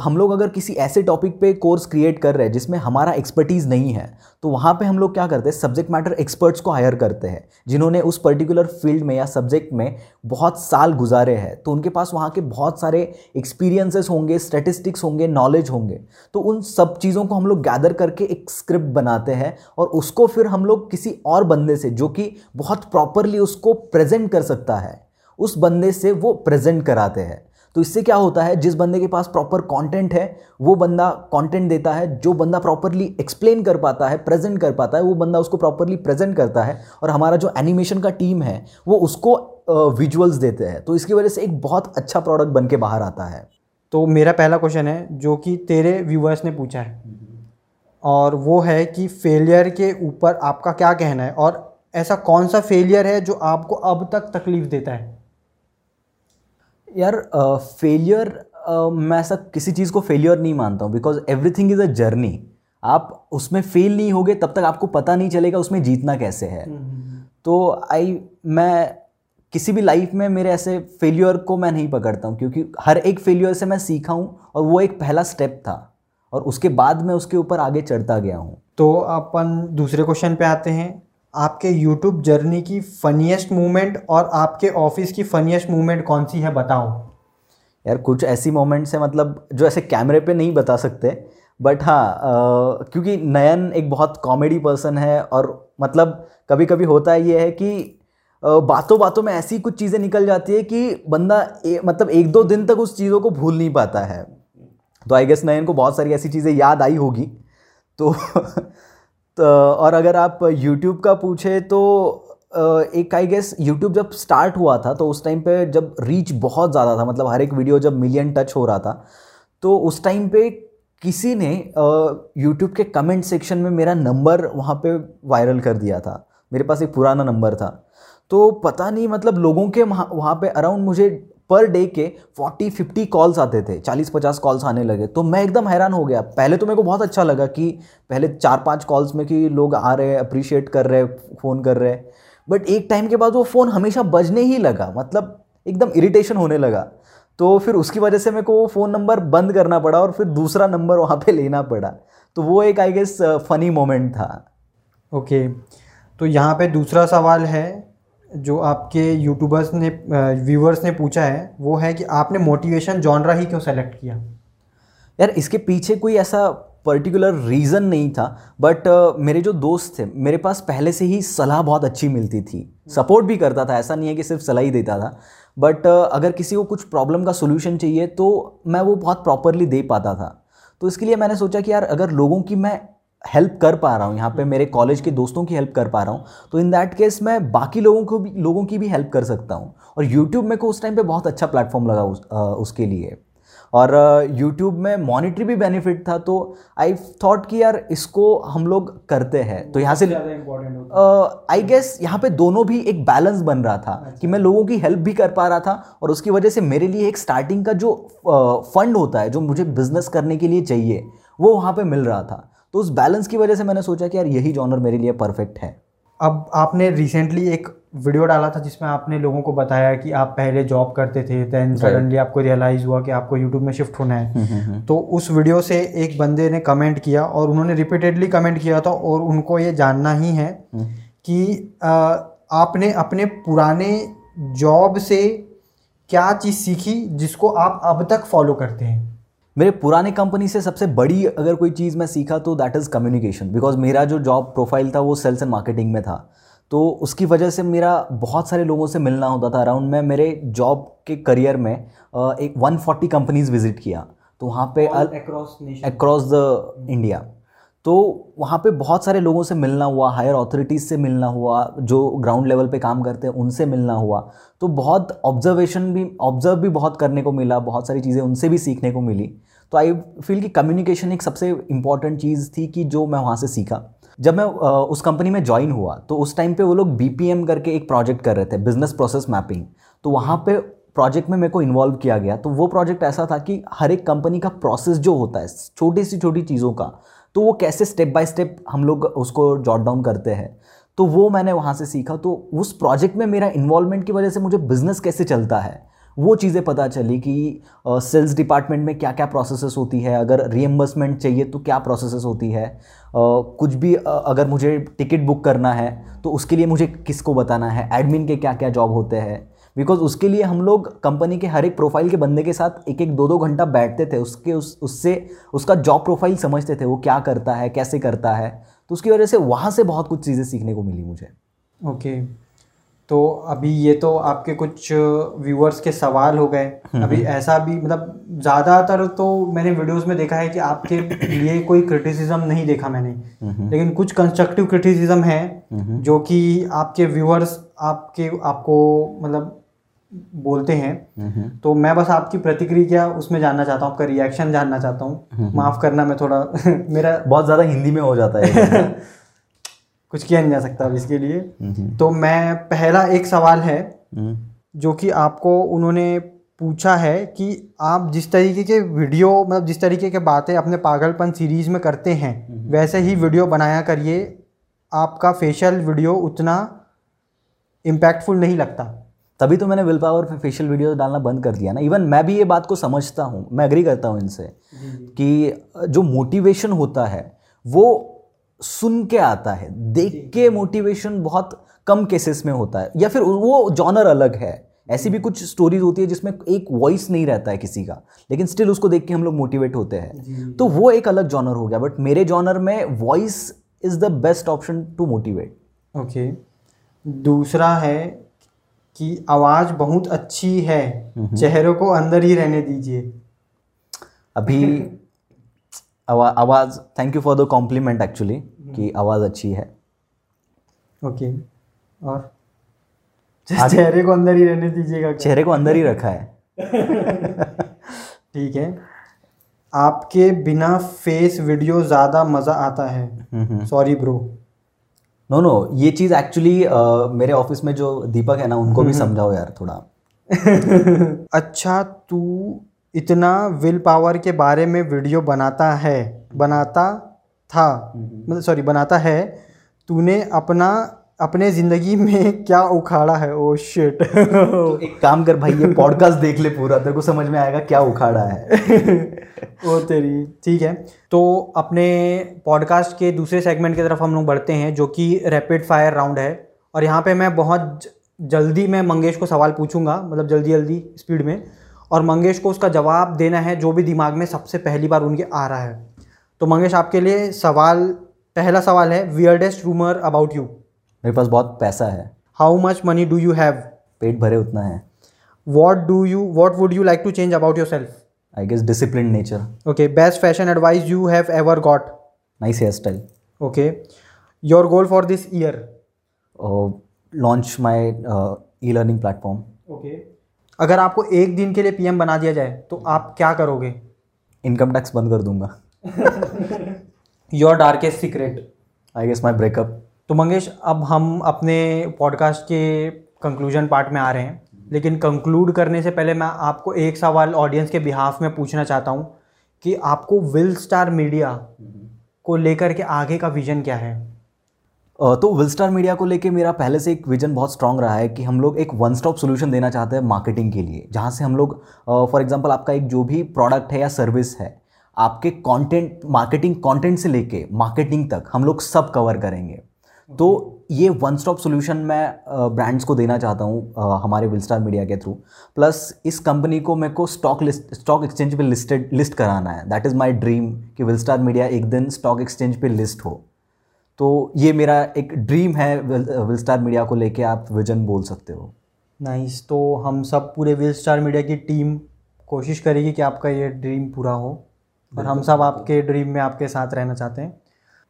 हम लोग अगर किसी ऐसे टॉपिक पे कोर्स क्रिएट कर रहे हैं जिसमें हमारा एक्सपर्टीज़ नहीं है तो वहाँ पे हम लोग क्या करते हैं? सब्जेक्ट मैटर एक्सपर्ट्स को हायर करते हैं, जिन्होंने उस पर्टिकुलर फ़ील्ड में या सब्जेक्ट में बहुत साल गुजारे हैं। तो उनके पास वहाँ के बहुत सारे एक्सपीरियंसेस होंगे स्टेटिस्टिक्स होंगे नॉलेज होंगे। तो उन सब चीज़ों को हम लोग गैदर करके एक स्क्रिप्ट बनाते हैं और उसको फिर हम लोग किसी और बंदे से, जो कि बहुत प्रॉपरली उसको प्रेजेंट कर सकता है, उस बंदे से वो प्रेजेंट कराते हैं। तो इससे क्या होता है, जिस बंदे के पास प्रॉपर कंटेंट है, वो बंदा कंटेंट देता है, जो बंदा प्रॉपरली एक्सप्लेन कर पाता है प्रेजेंट कर पाता है, वो बंदा उसको प्रॉपरली प्रेजेंट करता है और हमारा जो एनिमेशन का टीम है, वो उसको विजुअल्स देते हैं। तो इसकी वजह से एक बहुत अच्छा प्रोडक्ट बन के बाहर आता है। तो मेरा पहला क्वेश्चन है, जो कि तेरे व्यूअर्स ने पूछा है। और वो है कि फेलियर के ऊपर आपका क्या कहना है? और ऐसा कौन सा फेलियर है जो आपको अब तक तकलीफ़ देता है? यार फेलियर uh, मैं ऐसा किसी चीज़ को फेलियर नहीं मानता हूँ because everything is a journey आप उसमें फेल नहीं होगे तब तक आपको पता नहीं चलेगा उसमें जीतना कैसे है। हम्म, हम्म, हम्म। तो आई मैं किसी भी लाइफ में मेरे ऐसे फेलियर को मैं नहीं पकड़ता हूँ क्योंकि हर एक फेलियर से मैं सीखा हूँ और वो एक पहला स्टेप था और उसके बाद मैं उसके ऊपर आगे चढ़ता गया हूँ। तो अपन दूसरे क्वेश्चन पे आते हैं। आपके यूट्यूब जर्नी की फ़नीस्ट मोमेंट और आपके ऑफ़िस की फ़नीस्ट मोमेंट कौन सी है बताओ। यार कुछ ऐसी मोमेंट्स हैं मतलब जो ऐसे कैमरे पे नहीं बता सकते बट हाँ क्योंकि नयन एक बहुत कॉमेडी पर्सन है और मतलब कभी कभी होता ये है कि बातों बातों में ऐसी कुछ चीज़ें निकल जाती है कि बंदा ए, मतलब एक दो दिन तक उस चीज़ों को भूल नहीं पाता है। तो आई गेस नयन को बहुत सारी ऐसी चीज़ें याद आई होगी तो तो और अगर आप यूट्यूब का पूछे तो एक आई गेस यूट्यूब जब स्टार्ट हुआ था तो उस टाइम पे जब रीच बहुत ज़्यादा था मतलब हर एक वीडियो जब मिलियन टच हो रहा था तो उस टाइम पे किसी ने यूट्यूब के कमेंट सेक्शन में मेरा नंबर वहाँ पे वायरल कर दिया था। मेरे पास एक पुराना नंबर था। तो पता नहीं मतलब लोगों के वहाँ पे अराउंड मुझे पर डे के 40 50 कॉल्स आते थे 40 50 कॉल्स आने लगे। तो मैं एकदम हैरान हो गया। पहले तो मेरे को बहुत अच्छा लगा कि पहले चार, पाँच कॉल्स में कि लोग आ रहे हैं अप्रिशिएट कर रहे हैं फ़ोन कर रहे। हैं बट एक टाइम के बाद वो फ़ोन हमेशा बजने ही लगा। मतलब एकदम इरिटेशन होने लगा। तो फिर उसकी वजह से मेरे को वो फ़ोन नंबर बंद करना पड़ा और फिर दूसरा नंबर वहाँ पे लेना पड़ा। तो वो एक आई गेस फ़नी मोमेंट था। Okay okay. तो यहाँ पे दूसरा सवाल है जो आपके यूट्यूबर्स ने व्यूवर्स ने पूछा है वो है कि आपने मोटिवेशन जॉनरा ही क्यों सेलेक्ट किया? यार इसके पीछे कोई ऐसा पर्टिकुलर रीज़न नहीं था बट uh, मेरे जो दोस्त थे मेरे पास पहले से ही सलाह बहुत अच्छी मिलती थी। सपोर्ट भी करता था ऐसा नहीं है कि सिर्फ़ सलाह ही देता था। बट uh, अगर किसी को कुछ प्रॉब्लम का सोल्यूशन चाहिए तो मैं वो बहुत प्रॉपरली दे पाता था। तो इसके लिए मैंने सोचा कि यार अगर लोगों की मैं हेल्प कर पा रहा हूँ यहाँ पे मेरे कॉलेज के दोस्तों की हेल्प कर पा रहा हूँ तो इन दैट केस मैं बाकी लोगों को भी लोगों की भी हेल्प कर सकता हूँ। और यूट्यूब मेरे को उस टाइम पे बहुत अच्छा प्लेटफॉर्म लगा उस, आ, उसके लिए। और यूट्यूब में मॉनिटरी भी बेनिफिट था तो आई थॉट कि यार इसको हम लोग करते हैं। तो यहाँ से आई गेस यहाँ पे दोनों भी एक बैलेंस बन रहा था अच्छा। कि मैं लोगों की हेल्प भी कर पा रहा था और उसकी वजह से मेरे लिए एक स्टार्टिंग का जो फंड होता है जो मुझे बिज़नेस करने के लिए चाहिए वो वहाँ पे मिल रहा था। तो उस बैलेंस की वजह से मैंने सोचा कि यार यही जॉनर मेरे लिए परफेक्ट है। अब आपने रिसेंटली एक वीडियो डाला था जिसमें आपने लोगों को बताया कि आप पहले जॉब करते थे देन सडनली आपको रियलाइज़ हुआ कि आपको यूट्यूब में शिफ्ट होना है। हम्म, हम्म, हम्म। तो उस वीडियो से एक बंदे ने कमेंट किया और उन्होंने रिपीटेडली कमेंट किया था और उनको ये जानना ही है कि आ, आपने अपने पुराने जॉब से क्या चीज़ सीखी जिसको आप अब तक फॉलो करते हैं? मेरे पुराने कंपनी से सबसे बड़ी अगर कोई चीज़ मैं सीखा तो दैट इज़ कम्युनिकेशन बिकॉज़ मेरा जो जॉब प्रोफ़ाइल था वो सेल्स एंड मार्केटिंग में था। तो उसकी वजह से मेरा बहुत सारे लोगों से मिलना होता था। अराउंड मैं मेरे जॉब के करियर में एक 140 कंपनीज़ विज़िट किया। तो वहाँ पे अक्रॉस द इंडिया तो वहाँ पे बहुत सारे लोगों से मिलना हुआ हायर अथॉरिटीज़ से मिलना हुआ, जो ग्राउंड लेवल पे काम करते हैं, उनसे मिलना हुआ। तो बहुत ऑब्जर्वेशन भी ऑब्ज़र्व भी बहुत करने को मिला, बहुत सारी चीज़ें उनसे भी सीखने को मिली। तो आई फील कि कम्युनिकेशन एक सबसे इंपॉर्टेंट चीज़ थी कि जो मैं वहाँ से सीखा। जब मैं उस कंपनी में ज्वाइन हुआ तो उस टाइम पे वो लोग बीपीएम करके एक प्रोजेक्ट कर रहे थे बिज़नेस प्रोसेस मैपिंग तो वहाँ पे प्रोजेक्ट में मेरे को इन्वॉल्व किया गया। तो वो प्रोजेक्ट ऐसा था कि हर एक कंपनी का प्रोसेस जो होता है, छोटी सी छोटी चीज़ों का तो वो कैसे स्टेप बाय स्टेप हम लोग उसको जॉट डाउन करते हैं? तो वो मैंने वहाँ से सीखा। तो उस प्रोजेक्ट में मेरा इन्वॉल्वमेंट की वजह से मुझे बिज़नेस कैसे चलता है वो चीज़ें पता चली कि सेल्स डिपार्टमेंट में क्या क्या प्रोसेसेस होती है। अगर रीएम्बर्समेंट चाहिए तो क्या प्रोसेसेस होती है? uh, कुछ भी uh, अगर मुझे टिकट बुक करना है तो उसके लिए मुझे किसको बताना है? एडमिन के क्या क्या जॉब होते हैं? बिकॉज़ उसके लिए हम लोग कंपनी के हर एक प्रोफ़ाइल के बंदे के साथ एक एक दो दो घंटा बैठते थे। उसके उस उससे उसका जॉब प्रोफ़ाइल समझते थे वो क्या करता है कैसे करता है। तो उसकी वजह से वहाँ से बहुत कुछ चीज़ें सीखने को मिली मुझे। Okay okay. तो अभी ये तो आपके कुछ व्यूअर्स के सवाल हो गए। हम्म, अभी हम्म। ऐसा भी मतलब ज़्यादातर तो मैंने वीडियोस में देखा है कि आपके लिए कोई क्रिटिसिज्म नहीं देखा मैंने। हम्म, लेकिन कुछ कंस्ट्रक्टिव क्रिटिसिज्म है जो कि आपके व्यूअर्स आपके आपको मतलब बोलते हैं तो मैं बस आपकी प्रतिक्रिया उसमें जानना चाहता हूँ आपका रिएक्शन जानना चाहता हूँ। माफ़ करना मैं थोड़ा मेरा बहुत ज़्यादा हिंदी में हो जाता है कुछ किया नहीं जा सकता अब इसके लिए। तो मैं पहला एक सवाल है जो कि आपको उन्होंने पूछा है कि आप जिस तरीके के वीडियो मतलब जिस तरीके के बातें अपने पागलपन सीरीज़ में करते हैं वैसे ही वीडियो बनाया करिए। आपका फेशियल वीडियो उतना इम्पैक्टफुल नहीं लगता। तभी तो मैंने विल पावर पे फेशियल वीडियो डालना बंद कर दिया ना। इवन मैं भी ये बात को समझता हूँ मैं अग्री करता हूँ इनसे कि जो मोटिवेशन होता है वो सुन के आता है देख के मोटिवेशन बहुत कम केसेस में होता है। या फिर वो जॉनर अलग है। ऐसी भी कुछ स्टोरीज होती है जिसमें एक वॉइस नहीं रहता है किसी का लेकिन स्टिल उसको देख के हम लोग मोटिवेट होते हैं। तो वो एक अलग जॉनर हो गया बट मेरे जॉनर में voice is the best option to motivate okay दूसरा है कि आवाज़ बहुत अच्छी है। चेहरों को अंदर ही रहने दीजिए। अभी आवाज़ thank you for the compliment actually कि आवाज़ अच्छी है। ओके और चेहरे को अंदर ही रहने दीजिएगा। चेहरे को अंदर ही रखा है। ठीक है। आपके बिना फेस वीडियो ज़्यादा मज़ा आता है। सॉरी ब्रो नो नो ये चीज़ एक्चुअली मेरे ऑफ़िस में जो दीपक है ना उनको भी समझाओ यार थोड़ा। अच्छा तू इतना विल पावर के बारे में वीडियो बनाता है बनाता था मतलब सॉरी बनाता है तूने अपना अपने ज़िंदगी में क्या उखाड़ा है? ओ शिट तो एक काम कर भाई ये पॉडकास्ट देख ले पूरा। तेरे को समझ में आएगा क्या उखाड़ा है। ओ तेरी ठीक है। तो अपने पॉडकास्ट के दूसरे सेगमेंट की तरफ़ हम लोग बढ़ते हैं जो कि रैपिड फायर राउंड है। और यहाँ पे मैं बहुत जल्दी मैं मंगेश को सवाल पूछूँगा मतलब जल्दी जल्दी स्पीड में। और मंगेश को उसका जवाब देना है जो भी दिमाग में सबसे पहली बार उनके आ रहा है। तो मंगेश आपके लिए सवाल पहला सवाल है वियर्डेस्ट रूमर अबाउट यू मेरे पास बहुत पैसा है। How much money do you have पेट भरे उतना है। What do you what would you like to change about yourself I guess discipline nature okay best fashion advice you have ever got nice hair style okay your goal for this year launch my e learning platform okay अगर आपको एक दिन के लिए PM बना दिया जाए तो आप क्या करोगे? इनकम टैक्स बंद कर दूँगा। Your darkest secret I guess my breakup तो मंगेश, अब हम अपने पॉडकास्ट के कंक्लूजन पार्ट में आ रहे हैं लेकिन कंक्लूड करने से पहले मैं आपको एक सवाल ऑडियंस के बिहाफ में पूछना चाहता हूँ कि आपको विल स्टार मीडिया को लेकर के आगे का विजन क्या है तो विल स्टार मीडिया को लेके मेरा पहले से एक विजन बहुत स्ट्रांग रहा है कि हम लोग एक वन स्टॉप सोल्यूशन देना चाहते हैं मार्केटिंग के लिए, जहाँ से हम लोग फॉर एग्जांपल आपका एक जो भी प्रोडक्ट है या सर्विस है, आपके कंटेंट मार्केटिंग कंटेंट से लेके मार्केटिंग तक हम लोग सब कवर करेंगे. तो ये वन स्टॉप सोल्यूशन मैं ब्रांड्स को देना चाहता हूँ हमारे विलस्टार मीडिया के थ्रू प्लस इस कंपनी को मेरे को स्टॉक लिस्ट स्टॉक एक्सचेंज पे लिस्टेड लिस्ट कराना है. दैट इज़ माय ड्रीम कि विलस्टार मीडिया एक दिन स्टॉक एक्सचेंज पे लिस्ट हो. तो ये मेरा एक ड्रीम है विल स्टार मीडिया को लेके आप विजन बोल सकते हो. नाइस nice, तो हम सब पूरे विल स्टार मीडिया की टीम कोशिश करेगी कि आपका ये ड्रीम पूरा हो. और हम सब आपके ड्रीम में आपके साथ रहना चाहते हैं.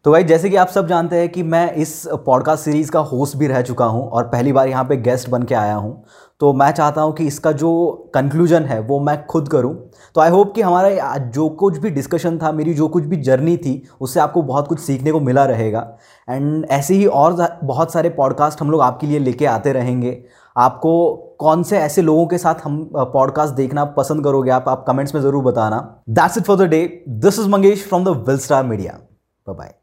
तो भाई, जैसे कि आप सब जानते हैं कि मैं इस पॉडकास्ट सीरीज़ का होस्ट भी रह चुका हूँ और पहली बार यहाँ पे गेस्ट बन के आया हूँ। तो मैं चाहता हूँ कि इसका जो कंक्लूजन है, वो मैं खुद करूँ। तो आई होप कि हमारा जो कुछ भी डिस्कशन था, मेरी जो कुछ भी जर्नी थी, उससे आपको बहुत कुछ सीखने को मिला रहेगा। एंड ऐसे ही और बहुत सारे पॉडकास्ट हम लोग आपके लिए लेके आते रहेंगे। आपको कौन से ऐसे लोगों के साथ हम पॉडकास्ट देखना पसंद करोगे आप आप कमेंट्स में ज़रूर बताना। That's it for the day this is Mangesh from the Will Star Media bye